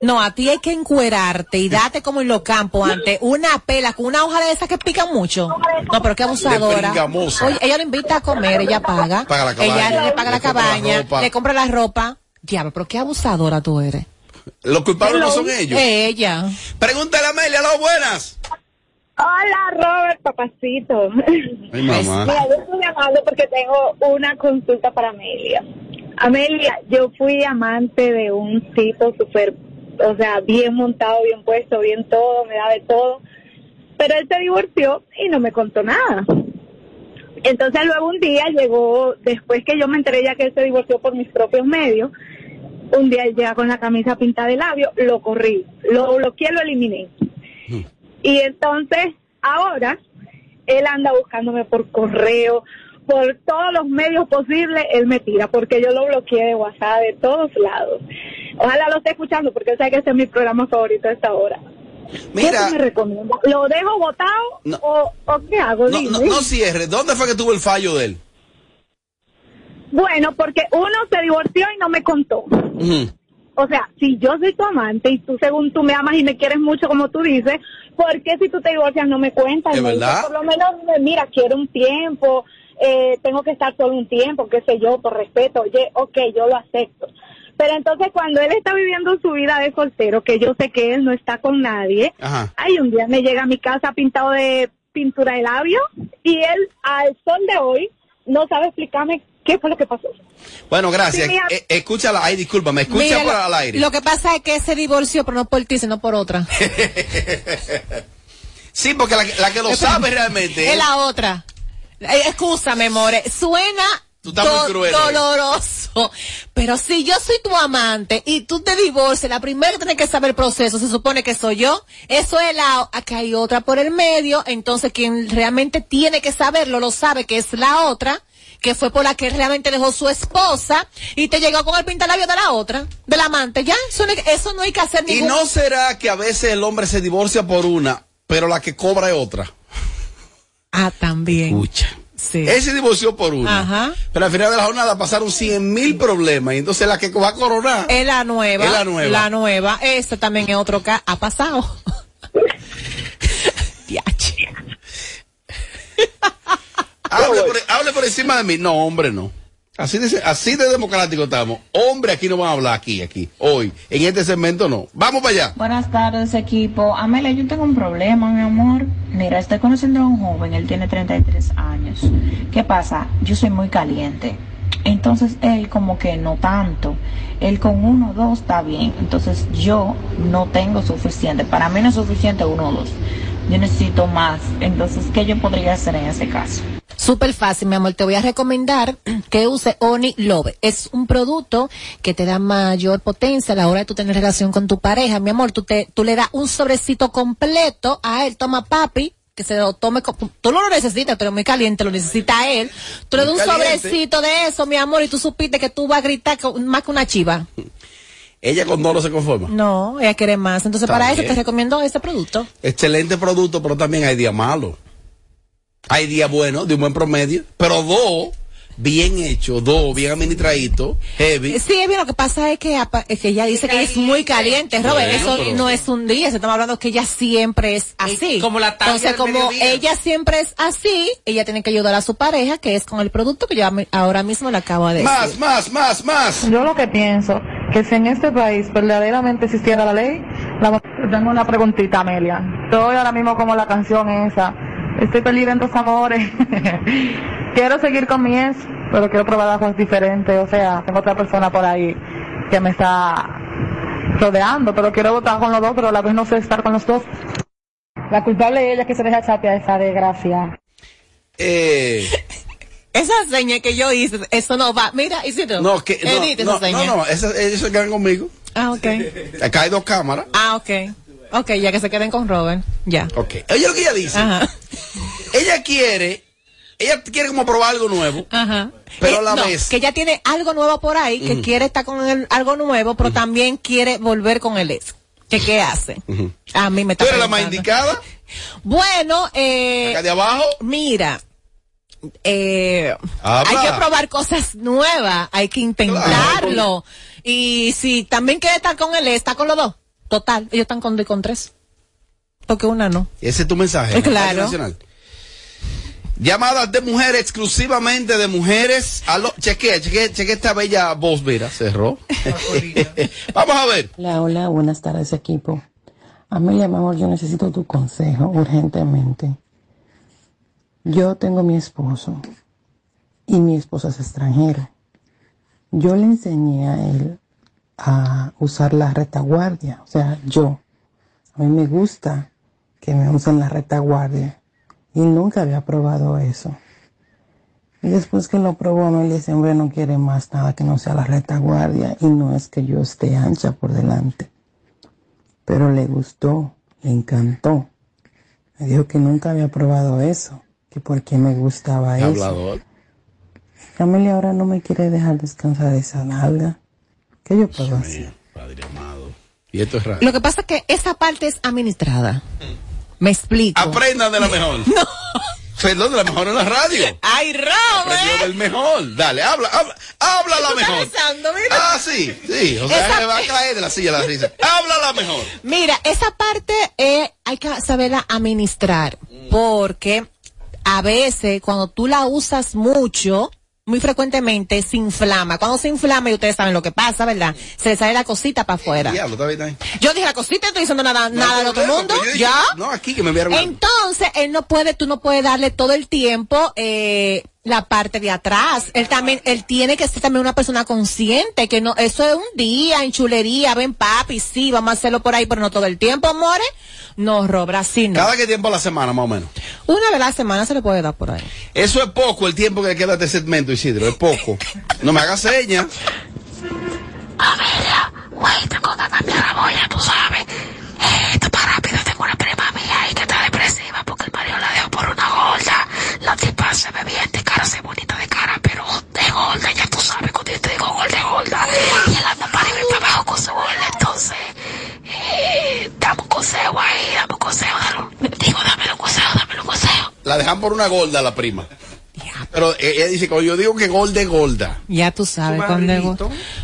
No, a ti hay que encuerarte y date como en los campos antes una pela con una hoja de esas que pican mucho. No, pero qué abusadora. Oye, ella lo invita a comer, ella paga. Paga la cabaña, ella le paga la le compra la cabaña, le compra la ropa. Diablo, pero qué abusadora tú eres. Los culpables no son ellos. Ella. Pregúntale a Amelia, las buenas. Hola, Robert, papacito. Ay, mamá. Mira, yo estoy llamando porque tengo una consulta para Amelia. Amelia, yo fui amante de un tipo súper, o sea, bien montado, bien puesto, bien todo, me da de todo. Pero él se divorció y no me contó nada. Entonces luego un día llegó, después que yo me enteré ya que él se divorció por mis propios medios, un día él llega con la camisa pintada de labio, lo corrí, lo bloqueé, lo eliminé. Y entonces, ahora, él anda buscándome por correo, por todos los medios posibles, él me tira, porque yo lo bloqueé de WhatsApp de todos lados. Ojalá lo esté escuchando, porque él sabe que ese es mi programa favorito a esta hora. Mira. ¿Lo dejo votado No. o, o qué hago? No, no, no cierre. ¿Dónde fue que tuvo el fallo de él? Bueno, porque uno se divorció y no me contó. Ujú. O sea, si yo soy tu amante y tú según tú me amas y me quieres mucho como tú dices, ¿por qué si tú te divorcias no me cuentas? ¿Es verdad? Por lo menos, mira, quiero un tiempo, eh, tengo que estar solo un tiempo, qué sé yo, por respeto. Oye, ok, yo lo acepto. Pero entonces cuando él está viviendo su vida de soltero, que yo sé que él no está con nadie, Ajá. ay, un día me llega a mi casa pintado de pintura de labio y él al sol de hoy no sabe explicarme qué fue lo que pasó. Bueno, gracias. Sí, mira. Eh, escúchala, ay, discúlpame, escucha Mira, por al aire. Lo que pasa es que se divorció, pero no por ti, sino por otra. *laughs* Sí, porque la, que- la que lo sabe realmente Es la otra. Eh, Excúsame, more. Suena Tú estás muy cruel doloroso. Pero si yo soy tu amante y tú te divorcias, la primera que tiene que saber el proceso se supone que soy yo. Eso es la, acá hay otra por el medio. Entonces quien realmente tiene que saberlo, lo sabe que es la otra. Que fue por la que realmente dejó su esposa y te llegó con el pintalabio de la otra, del amante. Ya, eso no, hay- eso no hay que hacer ¿Y ningún. no será que a veces el hombre se divorcia por una, pero la que cobra es otra? Ah, también. Escucha. Sí. Él se divorció por una. Ajá. Pero al final de la jornada pasaron 100 mil problemas. Y entonces la que va a coronar. Es la nueva. Es la nueva. La nueva. Ese también es otro que ha pasado. *laughs* Hable, por, hable por encima de mí. No, hombre, no. Así de, así de democrático estamos. Hombre, aquí no van a hablar aquí, aquí, hoy. En este segmento no. Vamos para allá. Buenas tardes, equipo. Amelia, yo tengo un problema, mi amor. Mira, estoy conociendo a un joven, él tiene 33 años. ¿Qué pasa? Yo soy muy caliente. Entonces él como que no tanto. Él con uno o dos está bien. Entonces yo no tengo suficiente. Para mí no es suficiente uno o dos. Yo necesito más. Entonces, ¿qué yo podría hacer en ese caso? Súper fácil, mi amor. Te voy a recomendar *clears throat* que use Oni Love. Es un producto que te da mayor potencia a la hora de tú tener relación con tu pareja. Mi amor, tú, te, tú le das un sobrecito completo a él. Toma papi, que se lo tome. Tú no lo necesitas, eres muy caliente, lo necesita él. Tú le das un caliente. sobrecito de eso, mi amor, y tú supiste que tú vas a gritar más que una chiva. *laughs* Ella con dos no se conforma. No, ella quiere más. Entonces, para eso te recomiendo este producto. Excelente producto, pero también hay días malos. Hay días buenos, de un buen promedio. Pero dos, bien hechos, dos, bien administraditos, heavy. Sí, bien, lo que pasa es que, es que ella dice que es muy caliente, Robert. Bueno, eso pero- no es un día, se estamos hablando que ella siempre es así. como la talla Entonces, como mediodía. ella siempre es así, ella tiene que ayudar a su pareja, que es con el producto que yo ahora mismo le acabo de decir. Más, más, más, más. Yo lo que pienso, que si en este país verdaderamente existiera la ley, la- tengo una preguntita, Amelia. Estoy ahora mismo como la canción esa. Estoy perdida en tus amores. *laughs* quiero seguir con mi ex, pero quiero probar algo diferente. O sea, tengo otra persona por ahí que me está rodeando, pero quiero votar con los dos, pero a la vez no sé estar con los dos. La culpable es ella que se deja chapia esa desgracia. Eh, Esa seña que yo hice, eso no va. Mira, hiciste. no, que, no, no, esa seña. no, no, ellos se quedan conmigo. Ah, ok. Acá hay dos cámaras. Ah, ok. Ok, ya que se queden con Robert. Ya. Ok. Oye lo que ella dice. Ajá. Ella quiere, ella quiere como probar algo nuevo, Ajá. pero Eh, a la no, vez. que ella tiene algo nuevo por ahí, que quiere estar con el- algo nuevo, pero también quiere volver con el ex. ¿Qué, qué hace? A mí me está ¿Tú eres la más indicada? Bueno, eh, Acá de abajo. mira, eh, Habla. hay que probar cosas nuevas, hay que intentarlo. Y si también quiere estar con él, está con los dos. Total, ellos están con dos y con tres. Porque una no. Ese es tu mensaje. Eh, claro. Llamadas de mujeres, exclusivamente de mujeres. Aló, chequea, chequea, chequea esta bella voz, mira, cerró. *laughs* Vamos a ver. Hola, hola, buenas tardes equipo. Amelia, mi amor, yo necesito tu consejo urgentemente. Yo tengo mi esposo y mi esposo es extranjero. Yo le enseñé a él a usar la retaguardia, o sea, yo. A mí me gusta que me usen la retaguardia y nunca había probado eso. Y después que lo probó, Amelia ese hombre no quiere más nada que no sea la retaguardia y no es que yo esté ancha por delante. Pero le gustó, le encantó. Me dijo que nunca había probado eso, que por qué me gustaba eso. Hablador. Amelia ahora no me quiere dejar descansar esa nalga. ¿Qué yo puedo hacer? Padre amado. Y esto es raro. Lo que pasa es que esa parte es administrada. Me explico. Aprendan de la mejor. *laughs* No. Perdón, de la mejor en la radio. ¡Ay, Aprendió Robert! del mejor. Dale, habla, habla, habla la mejor. besando, mira. Ah, sí, sí. O sea, Esa- me va a caer de la silla la risa. Habla la mejor. Mira, esa parte eh, hay que saberla administrar, porque a veces cuando tú la usas mucho, muy frecuentemente se inflama. Cuando se inflama, y ustedes saben lo que pasa, ¿verdad? Se le sale la cosita para afuera. Diablo, está bien, está bien. Yo dije la cosita, estoy diciendo nada, No, nada del otro mundo. dije- ¿Ya? No, aquí que me enviaron. Entonces, él no puede, tú no puedes darle todo el tiempo eh, la parte de atrás. Él también, él tiene que ser también una persona consciente, que no, eso es un día en chulería, ven papi, sí, vamos a hacerlo por ahí, pero no todo el tiempo, amores. No, Robra, así no. ¿Cada qué tiempo a la semana, más o menos? Una vez a la semana se le puede dar por ahí. Eso es poco el tiempo que queda de este segmento, Isidro. Es poco. No me hagas señas que cambiar la boya, tú sabes. Eh, esto para rápido, tengo una prima mía ahí que está depresiva porque el marido la dejó por una gorda. La tipa se ve bien de cara, se ve bonita de cara, pero de gorda, ya tú sabes, cuando yo te digo gorda, es gorda. Y él anda para arriba y para abajo con su gorda, entonces, eh, dame un consejo ahí, dame un consejo, dame, un- digo, dame un consejo, dame un consejo. La dejan por una gorda, la prima. Pero eh, ella dice, cuando yo digo que gorda es gorda. Ya tú sabes cuando es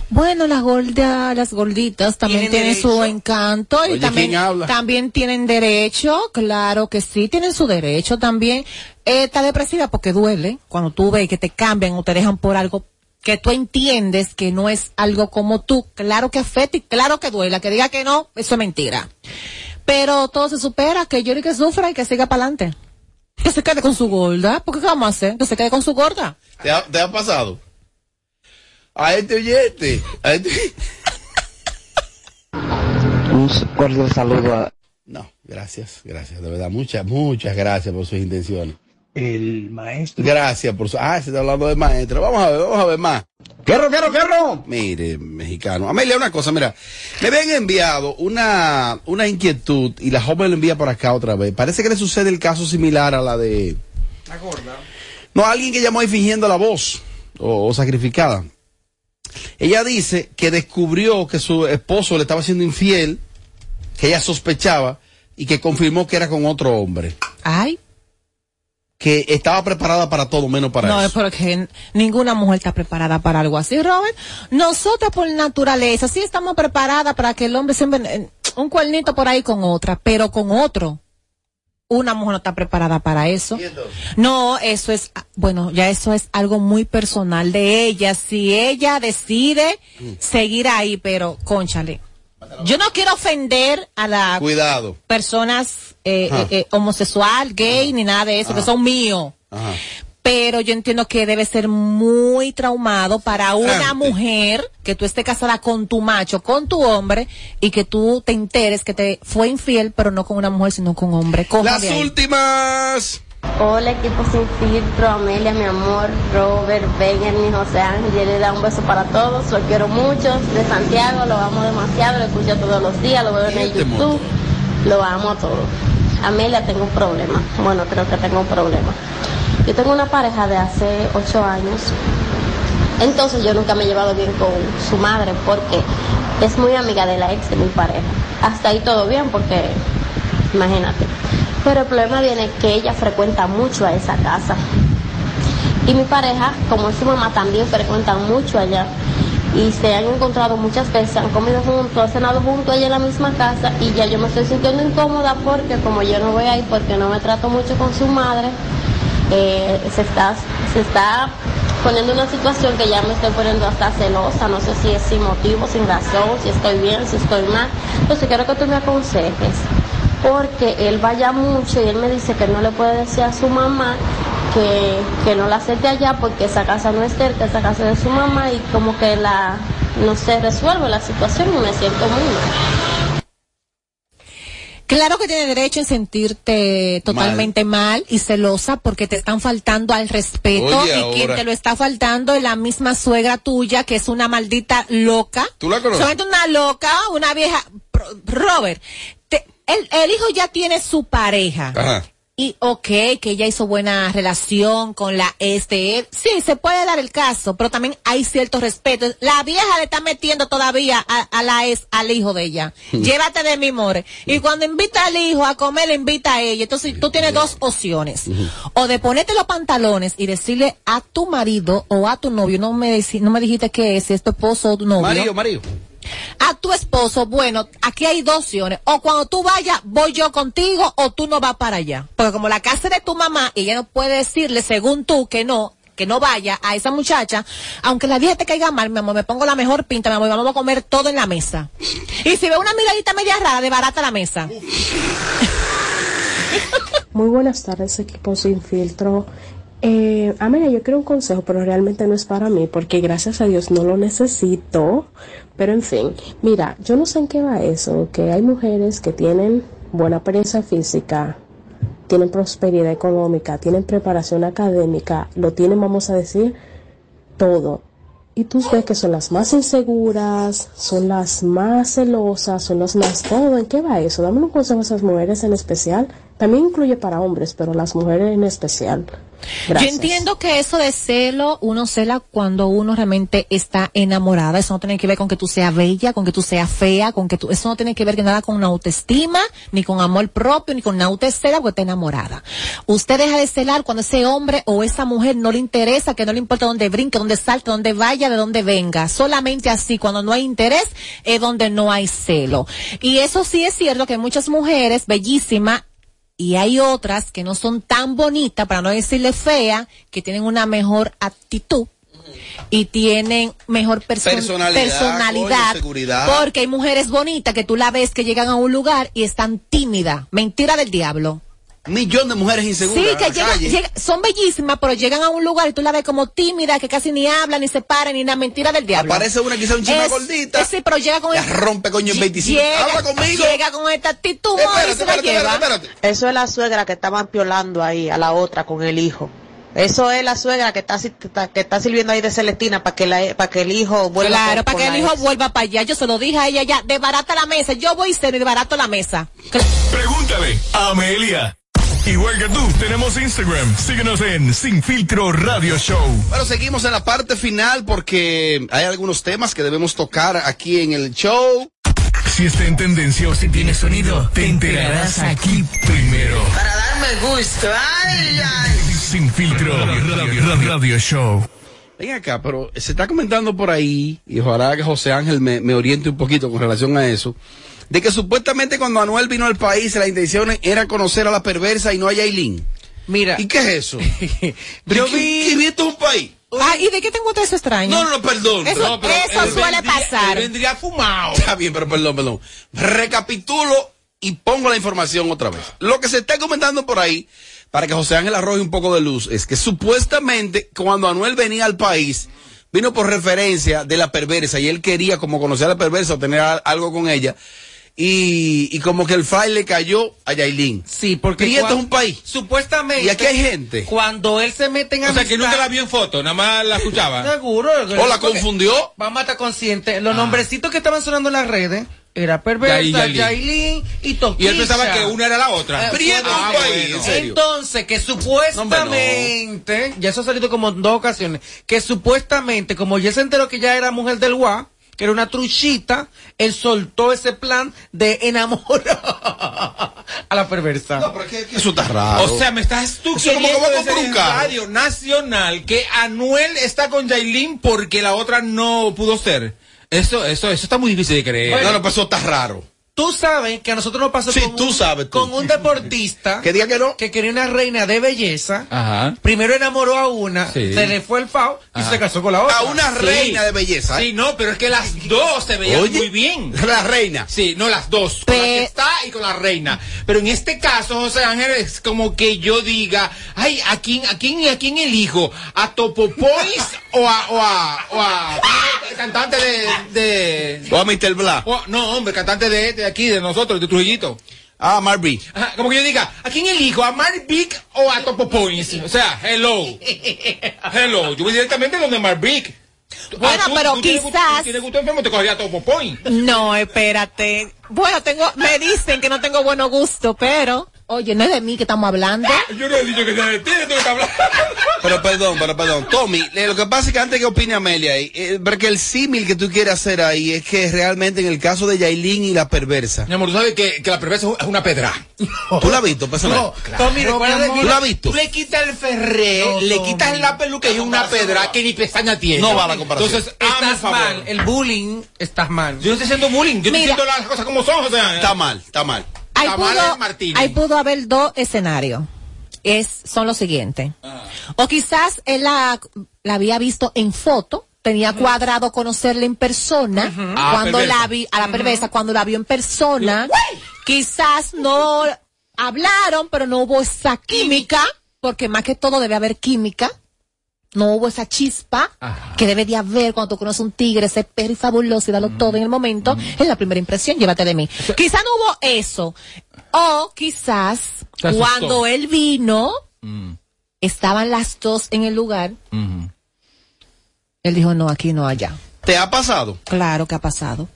Bueno, las gordas, las gorditas también Tienen tienen su encanto y también, también tienen derecho, claro que sí, tienen su derecho también. Eh, está depresiva porque duele cuando tú ves que te cambian o te dejan por algo que tú entiendes que no es algo como tú. Claro que afecta y claro que duela. Que diga que no, eso es mentira. Pero todo se supera, que llore y que sufra y que siga para adelante. Que se quede con su gorda. ¿Por qué qué vamos a hacer? Que se quede con su gorda. ¿Te ha, te ha pasado? A este oyente. A este... Un cordial saludo a No, gracias, gracias. De verdad, muchas, muchas gracias por sus intenciones. El maestro. Gracias por su... Ah, se está hablando de maestro. Vamos a ver, vamos a ver más. ¡Querro, querro, querro! Mire, mexicano. Amelia, una cosa, mira. Me habían enviado una, una inquietud y la joven lo envía por acá otra vez. Parece que le sucede el caso similar a la de... La gorda. No, alguien que llamó ahí fingiendo la voz o, o sacrificada. Ella dice que descubrió que su esposo le estaba siendo infiel, que ella sospechaba y que confirmó que era con otro hombre. Ay. Que estaba preparada para todo menos para no, es eso. porque ninguna mujer está preparada para algo así, Robert. Nosotras por naturaleza sí estamos preparadas para que el hombre siempre eh, un cuernito por ahí con otra, pero con otro. Una mujer no está preparada para eso. No, eso es, bueno, ya eso es algo muy personal de ella. Si ella decide seguir ahí, pero, conchale. Yo no quiero ofender a la Cuidado. personas eh, eh, eh, homosexual, gay, ni nada de eso, que Ajá. son míos. Ajá. Pero yo entiendo que debe ser muy traumado para una mujer que tú estés casada con tu macho, con tu hombre, y que tú te enteres que te fue infiel, pero no con una mujer, sino con un hombre. Coja Las últimas. Hola equipo sin filtro, Amelia, mi amor, Robert, Benjamin, José Ángel, le da un beso para todos, lo quiero mucho, de Santiago, lo amo demasiado, lo escucho todos los días, lo veo en el YouTube, lo amo a todos. Amelia, tengo un problema, bueno, creo que tengo un problema. Yo tengo una pareja de hace ocho años, entonces yo nunca me he llevado bien con su madre porque es muy amiga de la ex de mi pareja. Hasta ahí todo bien porque, imagínate. Pero el problema viene que ella frecuenta mucho a esa casa. Y mi pareja, como su mamá, también frecuentan mucho allá. y se han encontrado muchas veces, han comido juntos, han cenado juntos allá en la misma casa y ya yo me estoy sintiendo incómoda porque como yo no voy ahí porque no me trato mucho con su madre, eh, se está se está poniendo una situación que ya me estoy poniendo hasta celosa, no sé si es sin motivo, sin razón, si estoy bien, si estoy mal. Entonces quiero que tú me aconsejes, porque él vaya mucho y él me dice que no le puede decir a su mamá que, que no la acepte allá porque esa casa no es cerca, esa casa es de su mamá y como que la no se resuelve la situación y me siento muy mal. Claro que tiene derecho en sentirte totalmente mal, y celosa porque te están faltando al respeto Oye, y quien ahora. te lo está faltando es la misma suegra tuya que es una maldita loca. ¿Tú la conoces? Solamente una loca, una vieja. Robert, el, el hijo ya tiene su pareja. Ajá. Y ok, que ella hizo buena relación con la él. Sí, se puede dar el caso, pero también hay cierto respeto. La vieja le está metiendo todavía a, a la ex, al hijo de ella. Llévate de mi more. Y cuando invita al hijo a comer, le invita a ella. Entonces tú tienes dos opciones. O de ponerte los pantalones y decirle a tu marido o a tu novio, no me, no me dijiste que es, es tu esposo o tu novio Mario, Mario. A tu esposo, bueno, aquí hay dos opciones. O cuando tú vayas, voy yo contigo o tú no vas para allá. Porque como la casa de tu mamá, ella no puede decirle, según tú, que no, que no vaya a esa muchacha, aunque la vieja te caiga mal, mi amor, me pongo la mejor pinta, mi amor, y vamos a comer todo en la mesa. Y si ve una miradita media rara, de barata la mesa. *laughs* Muy buenas tardes, equipo sin filtro. Eh, Amelia, yo quiero un consejo, pero realmente no es para mí, porque gracias a Dios no lo necesito. Pero en fin, mira, yo no sé en qué va eso, que hay mujeres que tienen buena apariencia física, tienen prosperidad económica, tienen preparación académica, lo tienen, vamos a decir, todo. Y tú ves que son las más inseguras, son las más celosas, son las más todo. ¿En qué va eso? Dame un consejo a esas mujeres en especial. También incluye para hombres, pero las mujeres en especial. Gracias. Yo entiendo que eso de celo, uno cela cuando uno realmente está enamorada. Eso no tiene que ver con que tú seas bella, con que tú seas fea, con que tú, eso no tiene que ver que nada con autoestima, ni con amor propio, ni con autoestima, porque está enamorada. Usted deja de celar cuando ese hombre o esa mujer no le interesa, que no le importa dónde brinque, dónde salte, dónde vaya, de dónde venga. Solamente así, cuando no hay interés, es donde no hay celo. Y eso sí es cierto que muchas mujeres bellísimas y hay otras que no son tan bonitas, para no decirle fea, que tienen una mejor actitud y tienen mejor perso- Personalidad, personalidad, coño, seguridad. porque hay mujeres bonitas que tú la ves que llegan a un lugar y están tímidas, mentira del diablo. Un millón de mujeres inseguras. Sí, en que la llegan- calle. llega- son bellísimas, pero llegan a un lugar y tú la ves como tímida, que casi ni habla, ni se para, ni una mentira del diablo. Aparece una quizá un chisme Es- gordita. es- sí, pero llega con La rompe, coño, en 25. Llega, Habla conmigo. Llega con esta actitud y se la lleva. Eso es la suegra que estaban violando ahí a la otra con el hijo. Eso es la suegra que está, que está sirviendo ahí de Celestina para que, la, para que el hijo vuelva Claro, para que el hijo ex. vuelva para allá. Yo se lo dije a ella ya, de barata la mesa. Yo voy cero y de barato la mesa. Pregúntale a Amelia. Igual que tú, tenemos Instagram. Síguenos en Sin Filtro Radio Show. Bueno, seguimos en la parte final porque hay algunos temas que debemos tocar aquí en el show. Si está en tendencia o si tiene sonido, te enterarás aquí primero. Para darme gusto. Ay, ay. Sin Filtro Radio, Radio- Radio Show. Ven acá, pero se está comentando por ahí, y ojalá que José Ángel me, me oriente un poquito con relación a eso, de que supuestamente cuando Anuel vino al país la intención era conocer a la perversa y no a Yailin. Mira. ¿Y qué es eso? *laughs* Yo ¿Qué- vi- qué- ¿Viste un país? Ah, ¿y de qué te encuentras eso extraño? No, no, no, perdón. Eso, No, pero eso él suele vendría- pasar. vendría fumado. Está bien, pero perdón, perdón. Recapitulo y pongo la información otra vez. Lo que se está comentando por ahí, para que José Ángel arroje un poco de luz, es que supuestamente cuando Anuel venía al país, vino por referencia de la perversa y él quería como conocer a la perversa o tener algo con ella. Y, y como que el file le cayó a Yailin. Sí, porque Y esto es un país. Supuestamente. Y aquí hay gente. Cuando él se mete en O sea, que amistad- nunca la vio en foto, nada más la escuchaba. *laughs* Seguro. ¿O la confundió? Vamos a estar conscientes. Los nombrecitos que estaban sonando en las redes era perversa, Yailin. Yailin y Toquilla. Y él pensaba que una era la otra. Eh, Prieto bueno, un país, bueno. en serio. Entonces, que supuestamente, ya eso ha salido como en dos ocasiones, que supuestamente, como ya se enteró que ya era mujer del GUA, que era una truchita, él soltó ese plan de enamorar *laughs* a la perversa. No, pero es que eso está raro. O sea, me estás tú Eso es como que queriendo decir comprar un en. Radio Nacional que Anuel está con Yailin porque la otra no pudo ser. Eso, eso, eso está muy difícil de creer. No, no, pues eso está raro. Tú sabes que a nosotros nos pasó Sí, con, tú un, sabes, tú. con un deportista *laughs* Que diga que no. que quería una reina de belleza. Ajá. Primero enamoró a una, Sí. se le fue el FAO y Ajá. se casó con la otra. A una Sí. reina de belleza. ¿eh? Sí, no, pero es que las dos se veían Oye, muy bien. *laughs* La reina. Sí, no las dos, con la que está y con la reina. Pero en este caso, José Ángel, es como que yo diga, ay, ¿a quién, a quién, a quién elijo? ¿A Topo Pois *laughs* o a, o a, o a cantante de, de O a Mr. Bla. o- no, hombre, cantante de, de aquí, de nosotros, de Trujillito. Ah, Marby. Ajá, como que yo diga, ¿a quién elijo? ¿A Big o a Topo Points? O sea, hello. Hello. Yo voy directamente donde Big. Bueno, pero tienes gusto- quizás- tú tienes gusto enfermo, te cogería a Topo Point. No, espérate. Bueno, tengo, me dicen que no tengo buenos gustos, pero, oye, no es de mí que estamos hablando. Yo no he dicho que sea de ti, de tú que estás hablando. Pero perdón, pero perdón. Tommy, eh, lo que pasa es que antes que opine Amelia ahí, eh, porque el símil que tú quieres hacer ahí es que realmente en el caso de Yailin y la perversa. Mi amor, tú sabes que, que la perversa es una pedra. *laughs* ¿Tú la has visto, personal? No, Tommy, que ¿Tú la has visto? Tú le quitas el ferré, No, le quitas la peluca y es una pedra que ni pestaña tiene. No va la comparación. Entonces, el estás mal. El bullying, estás mal. Yo no estoy haciendo bullying, yo estoy Mira. diciendo las cosas como son, José. Está mal, está mal. Ahí pudo, Martínez. ahí pudo haber dos escenarios. Es, son los siguientes. Ah. O quizás él la, la había visto en foto, tenía cuadrado conocerla en persona, Ah, cuando perversa. la vi, a la perversa, cuando la vio en persona, quizás no hablaron, pero no hubo esa química, porque más que todo debe haber química. No hubo esa chispa que debe de haber cuando tú conoces un tigre, ese perro y fabuloso y dalo todo en el momento. Es la primera impresión, llévate de mí. Quizás no hubo eso. O quizás cuando él vino, estaban las dos en el lugar. Él dijo, no, aquí no, allá. ¿Te ha pasado? Claro que ha pasado.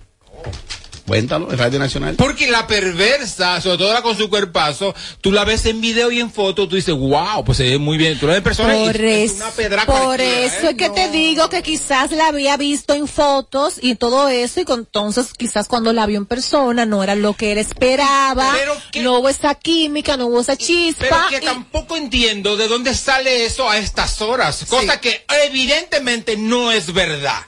Cuéntalo, en Radio Nacional. Porque la perversa, sobre todo la con su cuerpazo, tú la ves en video y en foto, tú dices, wow, pues se ve muy bien. Tú la ves en persona y Por, es es- una pedra por cualquiera, eso ¿eh? es que te digo que quizás la había visto en fotos y todo eso y con- entonces quizás cuando la vio en persona no era lo que él esperaba, Pero que- no hubo esa química, no hubo esa Pero chispa. que y- tampoco entiendo de dónde sale eso a estas horas. Cosa que evidentemente no es verdad.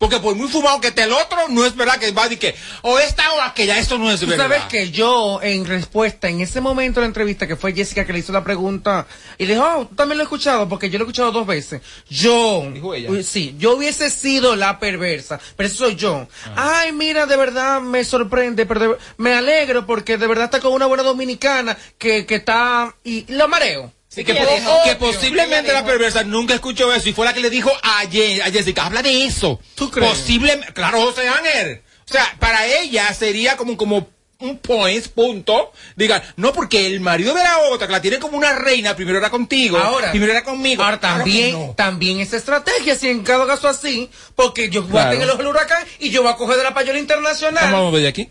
Porque por muy fumado que esté el otro, no es verdad que va a decir que o esta o aquella, eso no es Tú verdad. sabes que yo, en respuesta, en ese momento de la entrevista, que fue Jessica que le hizo la pregunta, y le dijo, oh, tú también lo he escuchado, porque yo lo he escuchado dos veces. Yo, Dijo ella. sí, yo hubiese sido la perversa, pero eso soy yo. Ah. Ay, mira, de verdad me sorprende, pero de- me alegro porque de verdad está con una buena dominicana que, que está, y lo mareo. Sí, que, po- posiblemente la perversa nunca escuchó eso y fue la que le dijo a, Jessica, habla de eso. ¿Tú crees? Posiblemente, claro, José Ángel. O sea, para ella sería como, como un point, punto. Diga, no, porque el marido de la otra, que la tiene como una reina, primero era contigo, Ahora, primero era conmigo. Ahora Claro también, no. también es estrategia, si en cada caso así, porque yo voy Claro. a tener el ojo del huracán y yo voy a coger de la payola internacional. Vamos a ver de aquí.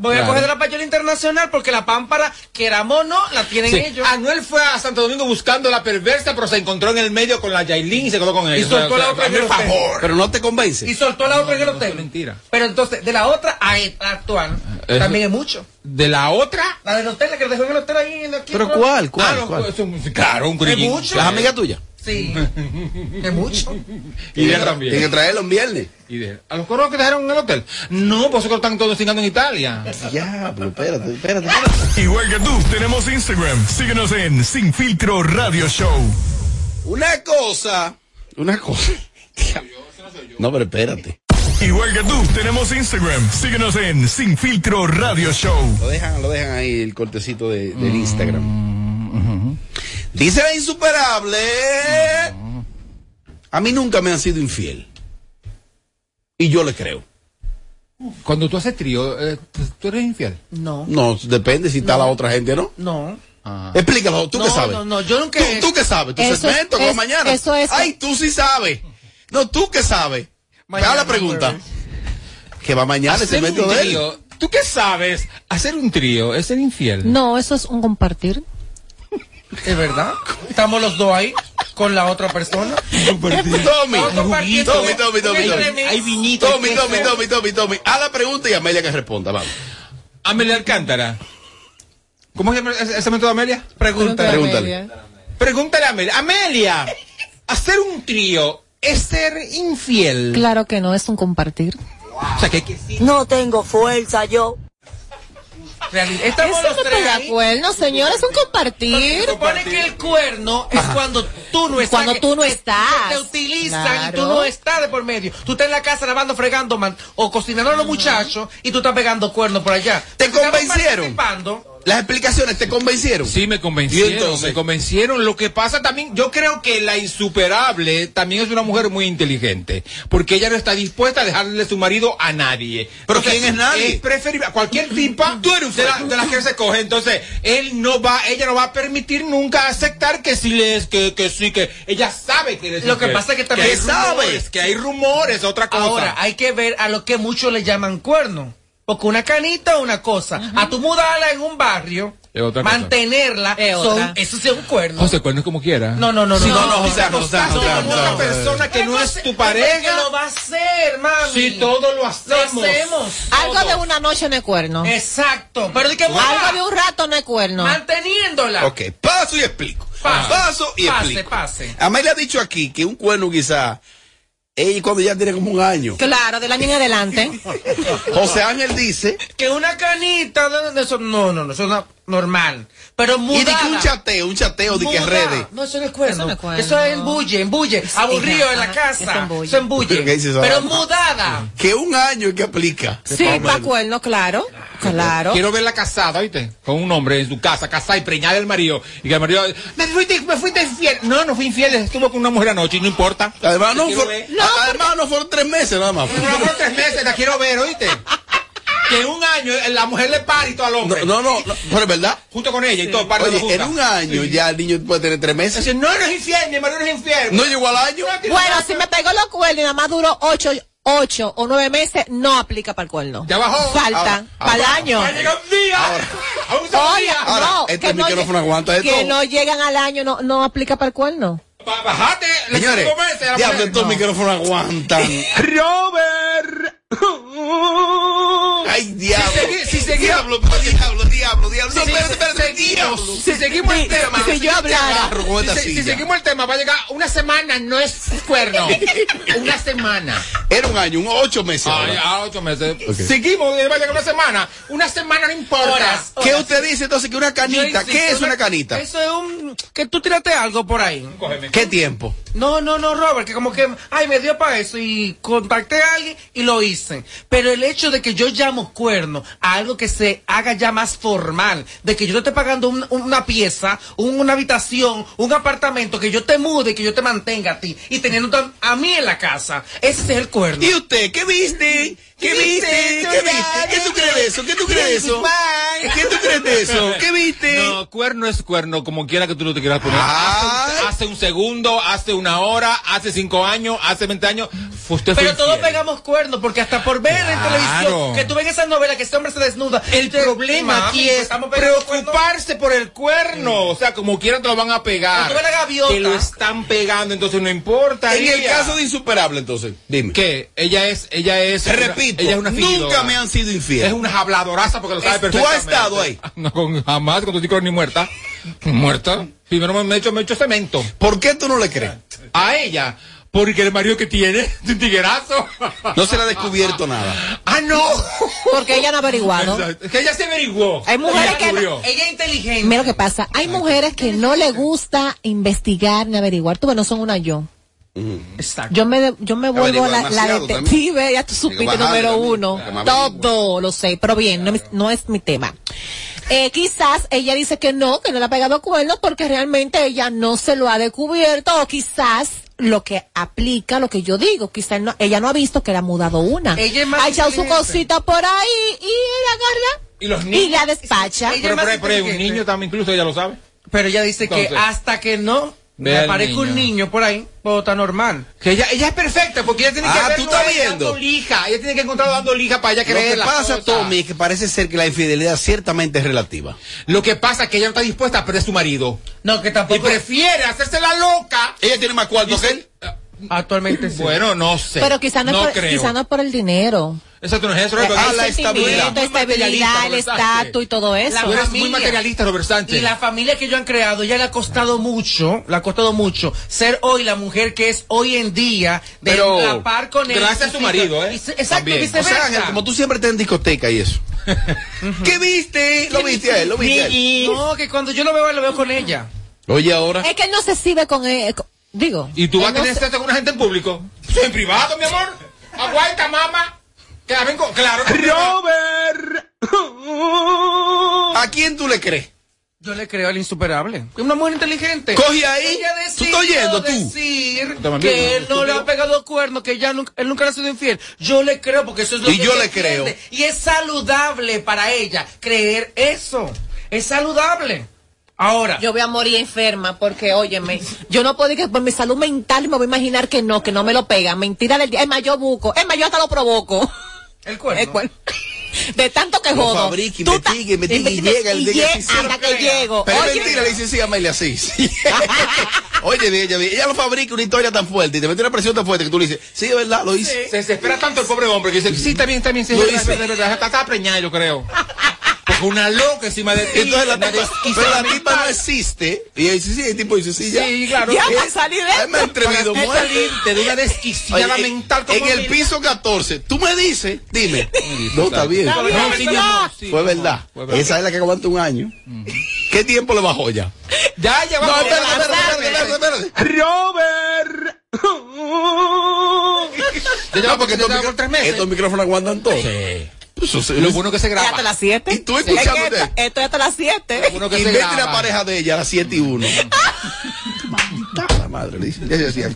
Voy a coger de la payola internacional porque la pámpara, queramos o no, la tienen Sí. ellos. Anuel fue a Santo Domingo buscando la perversa, pero se encontró en el medio con la Yailin y se quedó con ella. Y O sea, soltó o la sea, otra en el hotel. favor. Pero no te convence. Y soltó la otra en el hotel. mentira. Pero entonces, de la otra a esta actual, Eso- también es mucho. De la otra. La del hotel, la que dejó en el hotel ahí. En aquí, ¿Pero ¿no? cuál? ¿Cuál? Ah, no, cuál? eso es- claro, un Es mucho. ¿Las amigas tuyas? Sí. *laughs* es mucho. Y de él también. Tienen que traerlo en viernes. Y de- ¿A los coros que dejaron en el hotel? No, pues esos coros están todos cingando en Italia. Ya, pero espérate, espérate, espérate. Igual que tú, tenemos Instagram. Síguenos en Sin Filtro Radio Show. Una cosa, una cosa. No, pero espérate. Igual que tú, tenemos Instagram. Síguenos en Sin Filtro Radio Show. Lo dejan, lo dejan ahí el cortecito de, del Instagram. Dice la insuperable. A mí nunca me han sido infiel. Y yo le creo. Cuando tú haces trío, eh, ¿tú eres infiel? No. No, depende si está la otra gente o no. No. Explícalo, tú no, qué sabes. No, no, yo nunca. ¿Tú, tú qué sabes? Tu Eso es- segmento, como es- mañana. eso es- Ay, tú sí sabes. No, tú qué sabes. Mañana, la pregunta. Que va mañana el segmento de él. ¿Tú qué sabes? Hacer un trío es ser infiel. No, eso es un compartir. ¿Es verdad? Estamos los dos ahí con la otra persona. Tommy, Tommy, Tommy, Tommy, Tommy. Tommy, Tommy. Tommy, Tommy, Tommy. A la pregunta y Amelia que responda, vamos. Amelia Alcántara. ¿Cómo se llama ese, método, Amelia? Pregúntale. Pregúntale. Pregúntale a Amelia. Amelia, hacer un trío es ser infiel. Claro que no, es un compartir. O sea, que, que sí. No tengo fuerza yo. Estamos Eso los no tres de ahí. acuerdo, señor, es un compartir. Se supone que el cuerno es cuando tú no estás. Cuando tú no estás. te utilizan y tú Claro. no estás de por medio. Tú estás en la casa lavando, fregando man, o cocinando a los muchachos y tú estás pegando cuernos por allá. ¿Te Estamos convencieron? Las explicaciones te convencieron. Sí, me convencieron, ¿Y entonces? me convencieron. Lo que pasa también, yo creo que la insuperable también es una mujer muy inteligente, porque ella no está dispuesta a dejarle su marido a nadie. ¿Pero Entonces, quién es nadie? Es preferible a cualquier tipa *clears throat* de, la- de las que se coge. Entonces, él no va, ella no va a permitir nunca aceptar que sí les, que, que sí, que ella sabe que les Lo que pasa es que también hay rumores, que hay rumores, otra cosa. Ahora, hay que ver a lo que muchos le llaman cuerno. Porque una canita es una cosa. A tu mudarla en un barrio, Es otra cosa. mantenerla, Es son- otra. eso sí es un cuerno. José, cuerno como quiera. No, no, no, no. Sí, no, no, no, José, no, José, no, José, no, José, no, José. persona que no es tu pareja. lo va a hacer, mami. Si todo lo Lo hacemos. hacemos. Algo de una noche no es cuerno. Exacto. Pero de que Algo de un rato no es cuerno. manteniéndola. Ok, paso y explico. Pase. Paso y Pase, explico. pase. Amelia ha dicho aquí que un cuerno quizá, ella cuando ya tiene como un año. Claro, del año en adelante. *laughs* José Ángel dice, Que una canita de, de eso, no, no, no, eso es na- normal. Pero y mudada. de que un chateo, un chateo de que redes. No, eso no es cuerno. Eso no es cuerno. Eso es embulle, embulle. Aburrido en la casa. eso embulle. Eso embulle. ¿Qué dices Pero ahora? mudada. Que un año que aplica. Sí, para cuerno, claro. Claro. Quiero verla casada, ¿oíste? Con un hombre en su casa, casada y preñada del marido. Y que el marido, me fuiste, me fuiste infiel. No, no fui infiel, estuvo con una mujer anoche y no importa. Además no, a- además no fueron tres meses nada más. No, no, fueron tres meses, la quiero ver, ¿oíste? *laughs* Que en un año eh, la mujer le todo al No, hombre. no, no, no, pero es verdad. Junto con ella y todo, Oye, en un año ya el niño puede tener tres meses. Dice, no, no es infiel, mi marido no es infiel. No llegó al año. Bueno, si me pegó los cuernos y nada más duró ocho, ocho o nueve meses, no aplica para el cuerno. Ya bajó. Falta, para el año. Va a llegar un día. *laughs* Aún se Oye. Ahora, no, este que no, micrófono aguanta de que no llegan al año, no, no aplica para el cuerno. Ba- Bajate. Señores, cinco meses, diablo, estos No. micrófonos aguantan. *laughs* Robert. Ay, diablo. Si segui- si segui- diablo, diablo, diablo, diablo. No, espérate, espérate, seguimos, diablo. si seguimos el tema, si yo hablara. seguimos el tema, va a llegar una semana, no es cuerno. *laughs* una semana. Era un año, un ocho meses. Ay, a ocho meses. Seguimos, va a llegar una semana. Una semana no importa. Horas. ¿Qué usted dice entonces que una canita? ¿Qué es una canita? Eso es un. Que tú tiraste algo por ahí. Cógeme. ¿Qué tiempo? No, no, no, Robert, que como que, ay, me dio para eso y contacté a alguien y lo hice. Pero el hecho de que yo llamo cuerno a algo que se haga ya más formal, de que yo te esté pagando un- una pieza, un- una habitación, un apartamento, que yo te mude, que yo te mantenga a ti y teniendo a mí en la casa, ese es el cuerno. ¿Y usted? ¿Qué viste? ¿Qué viste? ¿Qué viste? ¿Qué tú crees de eso? ¿Qué tú crees de eso? ¿Qué tú crees de eso? *laughs* ¿Qué viste? No, cuerno es cuerno, como quiera que tú lo te quieras poner. Ay. Hace, hace un segundo, hace una hora, hace cinco años, hace 20 años. Usted fue Pero todos infiel. pegamos cuernos, porque hasta por ver en televisión que tú ves esas novelas que este hombre se desnuda. El te- problema Mami, aquí es preocuparse por el cuerno. O sea, como quiera te lo van a pegar. Ves la gaviota. Que lo están pegando, entonces no importa. En el caso de insuperable, entonces, dime. que ella es, ella es. Repito, ella es una nunca me han sido infiel. Es una habladoraza porque lo sabe Es- ¿tú has perfectamente. estado ahí? *laughs* No, con- jamás, con tu chico ni muerta. Muerta. Primero me he hecho, me he hecho cemento. ¿Por qué tú no le crees? A ella. Porque el marido que tiene es *laughs* un tiguerazo. No se le ha descubierto nada. *laughs* ¡Ah, no! Porque ella no ha averiguado. Es que ella se averiguó. Hay mujeres Ella que no-. Ella es inteligente. Mira lo que pasa. Hay mujeres que no le gusta investigar ni averiguar. Tú, no son una yo. Exacto. Yo me, yo me vuelvo la, la detective, ya tú supiste número también, uno. Todo lo sé, pero bien, no, es- no es mi tema. Eh, quizás ella dice que no, que no le ha pegado cuernos porque realmente ella no se lo ha descubierto o quizás lo que aplica lo que yo digo, quizás no- ella no ha visto que le ha mudado una. Ella es más ha echado su cosita por ahí y ella agarra Y los y niños. la despacha. Ella Pero, pero, pero un niño también, incluso ella lo sabe. Pero ella dice que hasta que no ve me al aparezca un niño. por ahí, todo está normal. Que ella, ella es perfecta porque ella tiene que Ah, ¿tú estás a él viendo? dando lija. Ella tiene que encontrarlo dando lija para ella Lo creer que las pasa. Tommy, es que parece ser que la infidelidad ciertamente es relativa. Lo que pasa es que ella no está dispuesta a perder su marido. No, que Y tampoco. prefiere hacerse la loca. Ella tiene más cuarto que él. Actualmente sí. Bueno, no sé. Pero quizás no, es por, creo. quizá no es por el dinero. Exacto, no es eso. El Robert. sentimiento, estabilidad, el Robert Sánchez. estatus y todo eso. Tú eres muy materialista, Robert Sánchez. Y la familia que ellos han creado ya le ha costado mucho, le ha costado mucho ser hoy la mujer que es hoy en día de Pero la par con él. gracias a su marido, ¿eh? Y Exacto, También. O viceversa. sea, Ángel, como tú siempre estás en discoteca y eso. *laughs* ¿Qué viste? ¿Lo viste a él? ¿Lo viste a él? No, que cuando yo lo veo, lo veo con ella. Oye, ahora. Es que él no se sirve con él. con- Digo. ¿Y tú vas a tener se- sexo con una gente en público? Es en privado, mi amor. Aguanta, mamá. Que la vengo, claro. Robert. ¿A quién tú le crees? Yo le creo al insuperable. Es una mujer inteligente. Coge ahí. Ella ¿Tú estás oyendo, tú? decir que él no le ha pegado cuerno, que ya nunca, él nunca le ha sido infiel. Yo le creo porque eso es lo Y que yo ella le creo. entiende. Y es saludable para ella creer eso. Es saludable. Ahora. Yo voy a morir enferma porque, óyeme, yo no puedo ir que por mi salud mental me voy a imaginar que no, que no me lo pegan. Mentira del día. Es más, yo busco. Es más, yo hasta lo provoco. El cuerno. De tanto que jodo. fabrica, Tú y- llega el día que hasta que llego. Pero Oye, mentira, le dice sí, Amelia, sí. sí. *laughs* Oye, ella, ella lo fabrica una historia tan fuerte y te mete una presión tan fuerte que tú le dices, sí, es verdad, lo hice. Se desespera tanto el pobre hombre que dice, sí, está bien, está bien, sí, Lo es verdad, está, está preñada, yo creo. *laughs* Una loca encima de ti. Entonces la tipa, pero la tipa no existe. Y dice, sí, el tipo dice, sí, ya. Sí, claro. Ya Ya va va a salir de me atrevido Para salirte de una desquiciada mental como En el piso 14, tú me dices, dime. *laughs* No, está bien. Sí, sí, Fue verdad. Esa es la que aguanta un año. ¿Qué tiempo le bajó ya? *laughs* Ya, ya va. No, espérate, espérate, espérate, espérate. Robert. *laughs* No, porque estos, micrófonos aguantan todo. Eso se- Lo bueno que se graba. hasta las 7. Y tú escuchándote. Esto, esto es hasta las 7. Bueno que Y se vete graba. la pareja de ella a las 7 y 1. la *laughs* madre, le dice. Ya se decía.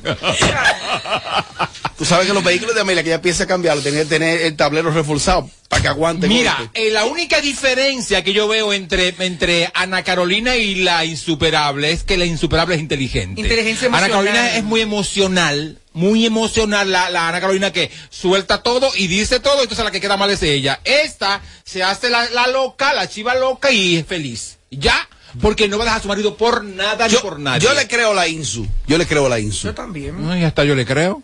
Tú sabes que los vehículos de Amelia que ella empieza a cambiarlo, tienen que tener el tablero reforzado para que aguante. Mira, golpe. eh, la única diferencia que yo veo entre, entre Ana Carolina y la insuperable es que la insuperable es inteligente. Inteligencia Ana emocional. Carolina es muy emocional, muy emocional la, la Ana Carolina que suelta todo y dice todo, entonces la que queda mal es ella. Esta se hace la, la loca, la chiva loca y es feliz. Ya, porque no va a dejar a su marido por nada ni por nadie. Yo le creo a la Insu. Yo le creo a la Insu. Yo también. Hasta yo le creo.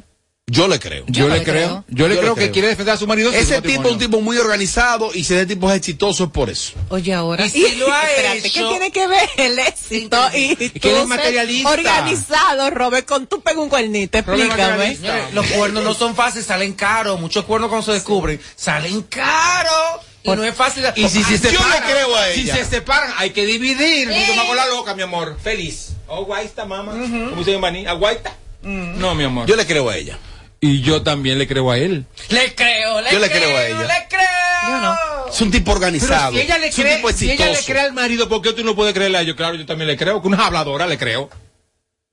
Yo le creo. Yo, le creo. Yo le creo que quiere defender a su marido. Ese tipo es un tipo muy organizado y si ese tipo es exitoso es por eso. Oye, ahora Y si lo ha *laughs* Espérate, ¿qué tiene que ver el éxito y, tú es materialista. organizado, Robert, con tu pega un cuernito? Explícame. los cuernos no son fáciles, salen caros. Muchos cuernos cuando se descubren, salen caros. Y no es fácil. Y si, se Yo separan, le creo a si ella. se separan, hay que dividir. Toma con la loca, mi amor. Feliz. Oh, guaita, mamá. Como dice en Baní, aguaita. No, mi amor. Yo le creo a ella. Y yo también le creo a él. Le creo, le Yo le creo, creo a ella. Le creo. Yo no. Es un tipo organizado. Pero si ella le es un cree, tipo si ella le exitoso. cree al marido, ¿por qué tú no puedes creerle a ellos? Claro, yo también le creo. Que una habladora le creo.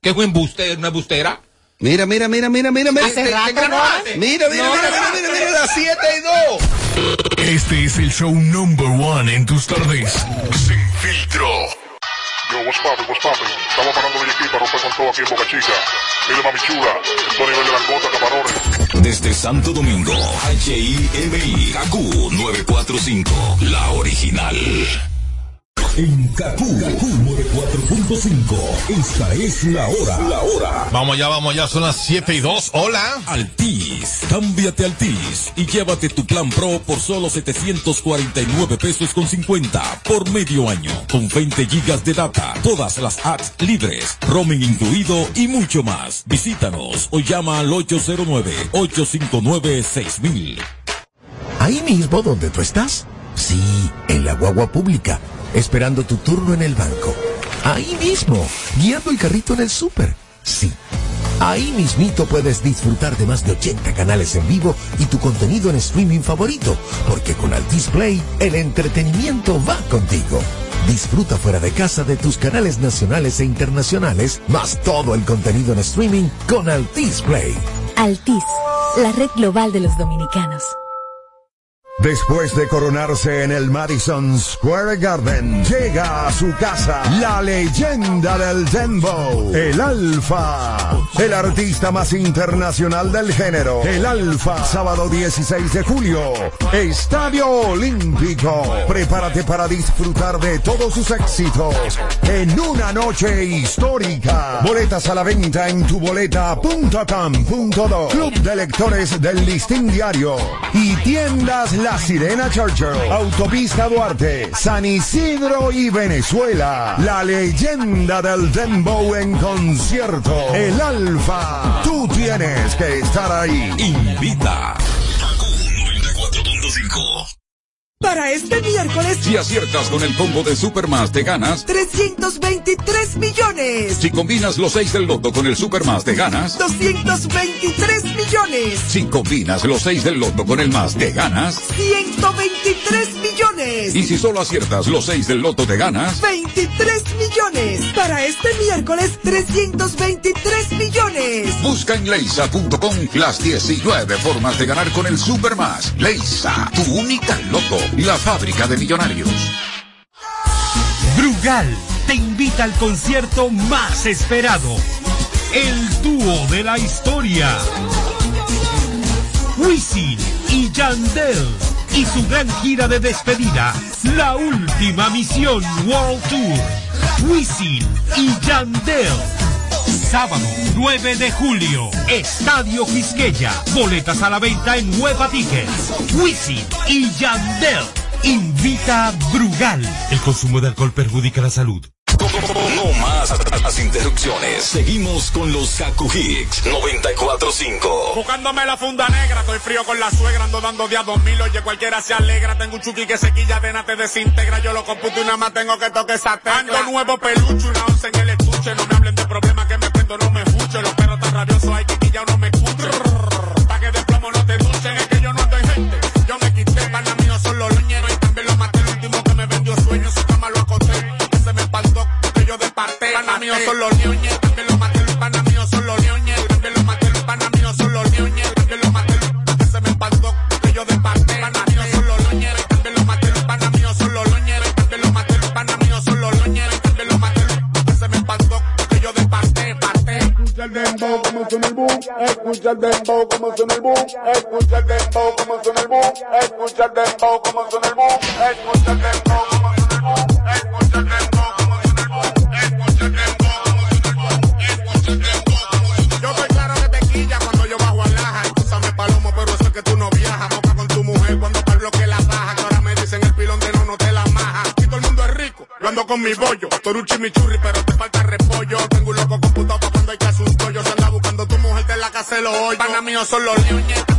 Que es un embuste, una embustera. Mira, mira, mira, mira, mira, mira. Hace rato, ¿Te ¿no? Mira, mira, mira, mira, mira, mira, las 7 y 2. Este es el show number one en tus tardes. Sin filtro. Yo, what's poppin', what's poppin'? Estamos parando de aquí para romper con todo aquí en Boca Chica. Mire, mami chula, esto nivel de langota, camarones. Desde Santo Domingo, HIMI, KQ 945, la original. En KQ 94.5, esta es la hora. La hora. Vamos ya, vamos ya, son las 7 y 2. Hola. Altis, cámbiate Altis y llévate tu plan Pro por solo 749 pesos con 50 por medio año, con 20 gigas de data, todas las apps libres, roaming incluido y mucho más. Visítanos o llama al 809-859-6000. Ahí mismo donde tú estás. Sí, en la guagua pública, esperando tu turno en el banco. Ahí mismo, guiando el carrito en el súper. Sí. Ahí mismito puedes disfrutar de más de 80 canales en vivo y tu contenido en streaming favorito, porque con Altis Play el entretenimiento va contigo. Disfruta fuera de casa de tus canales nacionales e internacionales, más todo el contenido en streaming con Altis Play. Altis, la red global de los dominicanos. Después de coronarse en el Madison Square Garden, llega a su casa la leyenda del Dembow, el Alfa, el artista más internacional del género, el Alfa, sábado 16 de julio, Estadio Olímpico. Prepárate para disfrutar de todos sus éxitos en una noche histórica. Boletas a la venta en tuboleta.com.do, Club de Lectores del Listín Diario y tiendas La Sirena Churchill, Autopista Duarte, San Isidro y Venezuela. La leyenda del Dembow en concierto. El Alfa. Tú tienes que estar ahí. Invita. Para este miércoles, Si aciertas con el combo de Supermas, te ganas. 323 millones. Si combinas los 6 del loto con el Supermas, te ganas. 223 millones. Si combinas los 6 del loto con el más, te ganas. 123 millones. Y si solo aciertas los 6 del loto, te ganas. 23 millones. Para este miércoles, 323 millones. Busca en leisa.com las 19 formas de ganar con el Supermas. Leisa, tu única loto, la fábrica de millonarios. Brugal te invita al concierto más esperado. El dúo de la historia. Wisin y Yandel. Y su gran gira de despedida. La última misión World Tour. Wisin y Yandel. Sábado 9 de julio. Estadio Quisqueya. Boletas a la venta en Hueva Tickets. Wisin y Yandel. Invita Brugal. El consumo de alcohol perjudica la salud. No más las interrupciones. Seguimos con los Kaku Hicks 945. Buscándome la funda negra, estoy frío con la suegra, ando dando día 2000, oye cualquiera se alegra, tengo un chuki que se quilla de nada te desintegra, yo lo computo y nada más tengo que toque esa tecla. Ando nuevo peluche, una once en el estuche, no me hablen son los leones.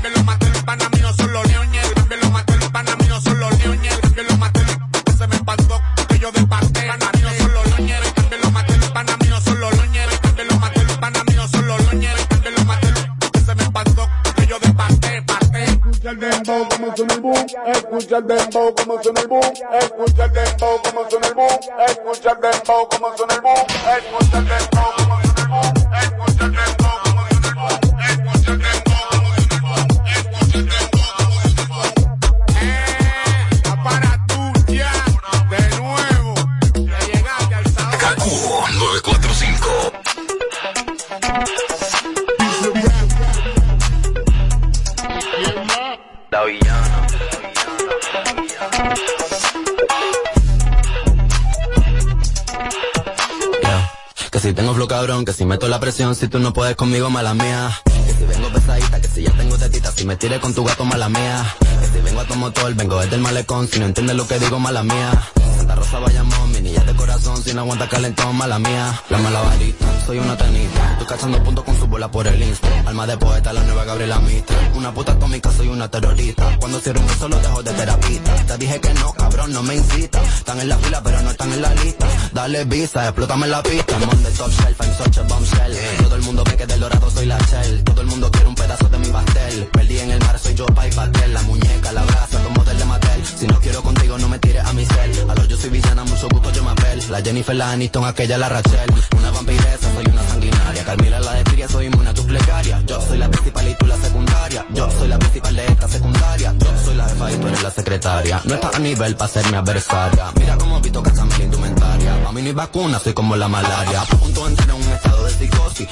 Si tú no puedes conmigo, mala mía. Que si vengo pesadita, que si ya tengo tetita, si me tires con tu gato, mala mía. Que si vengo a tu motor, vengo desde el malecón, si no entiendes lo que digo, mala mía. Santa Rosa Bayamón, mi niña de corazón, si no aguanta calentón, mala mía. La mala varita, soy una tenista, estoy cachando puntos con su bola por el insta. Alma de poeta, la nueva Gabriela Mistral. Una puta atómica, soy una terrorista. Cuando cierro un beso, lo dejo de terapista. Te dije que no, cabrón, no me incita. Están en la fila, pero no están en la lista. Dale visa, explótame la pista. I'm on top shelf, I'm such a bombshell. Todo el mundo ve que del dorado soy la shell. Todo el mundo quiere un pedazo de mi pastel. Perdí en el mar, soy yo pa' y pastel. La muñeca, la brasa, como del de Mattel. Si no quiero contigo, no me tires a mi cel. Soy villana, mucho gusto, yo me apel. La Jennifer, la Aniston, aquella, la Rachel. Una vampiresa, soy una sanguinaria. Carmila, la de Firia, soy inmune a tus plegarias. Yo soy la principal y tú la secundaria. Yo soy la principal de esta secundaria. Yo soy la jefa y tú eres la secretaria. No estás a nivel para ser mi adversaria. Mira cómo Vito cazan mi indumentaria. Pa' mí no hay vacuna, soy como la malaria. A punto de entrar en un estado de psicosis.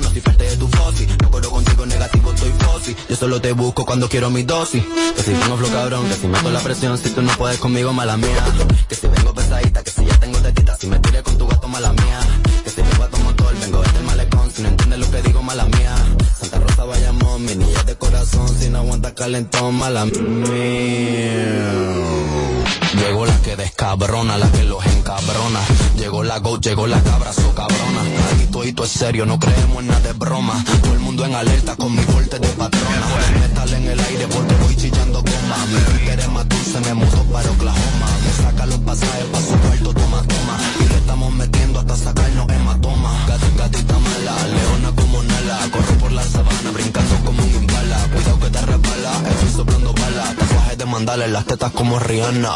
No soy parte de tu fosi. No corro contigo negativo, estoy fosi. Yo solo te busco cuando quiero mi dosis. Que si tengo flow cabrón, que si meto la presión, si tú no puedes conmigo, mala mía. Que si vengo pesadita, que si ya tengo tetita, si me tiré con tu gato, mala mía. Que si vengo a tu motor, vengo el malecón, si no entiendes lo que digo, mala mía. Santa Rosa, Bayamón, mi niña de corazón, si no aguanta calentón, mala mía. Llegó la que descabrona, la que los encabrona. Llegó la go, llegó la cabra, so cabrona. Aquí todo es serio, no creemos en nada de broma. Todo el mundo en alerta con mi corte de patrona. Metal en el aire porque voy chillando goma. Mi Twitter es más dulce, me mudo para Oklahoma. Me saca los pasajes pa' su cuarto, toma, toma. Y le estamos metiendo hasta sacarnos en las tetas como Rihanna.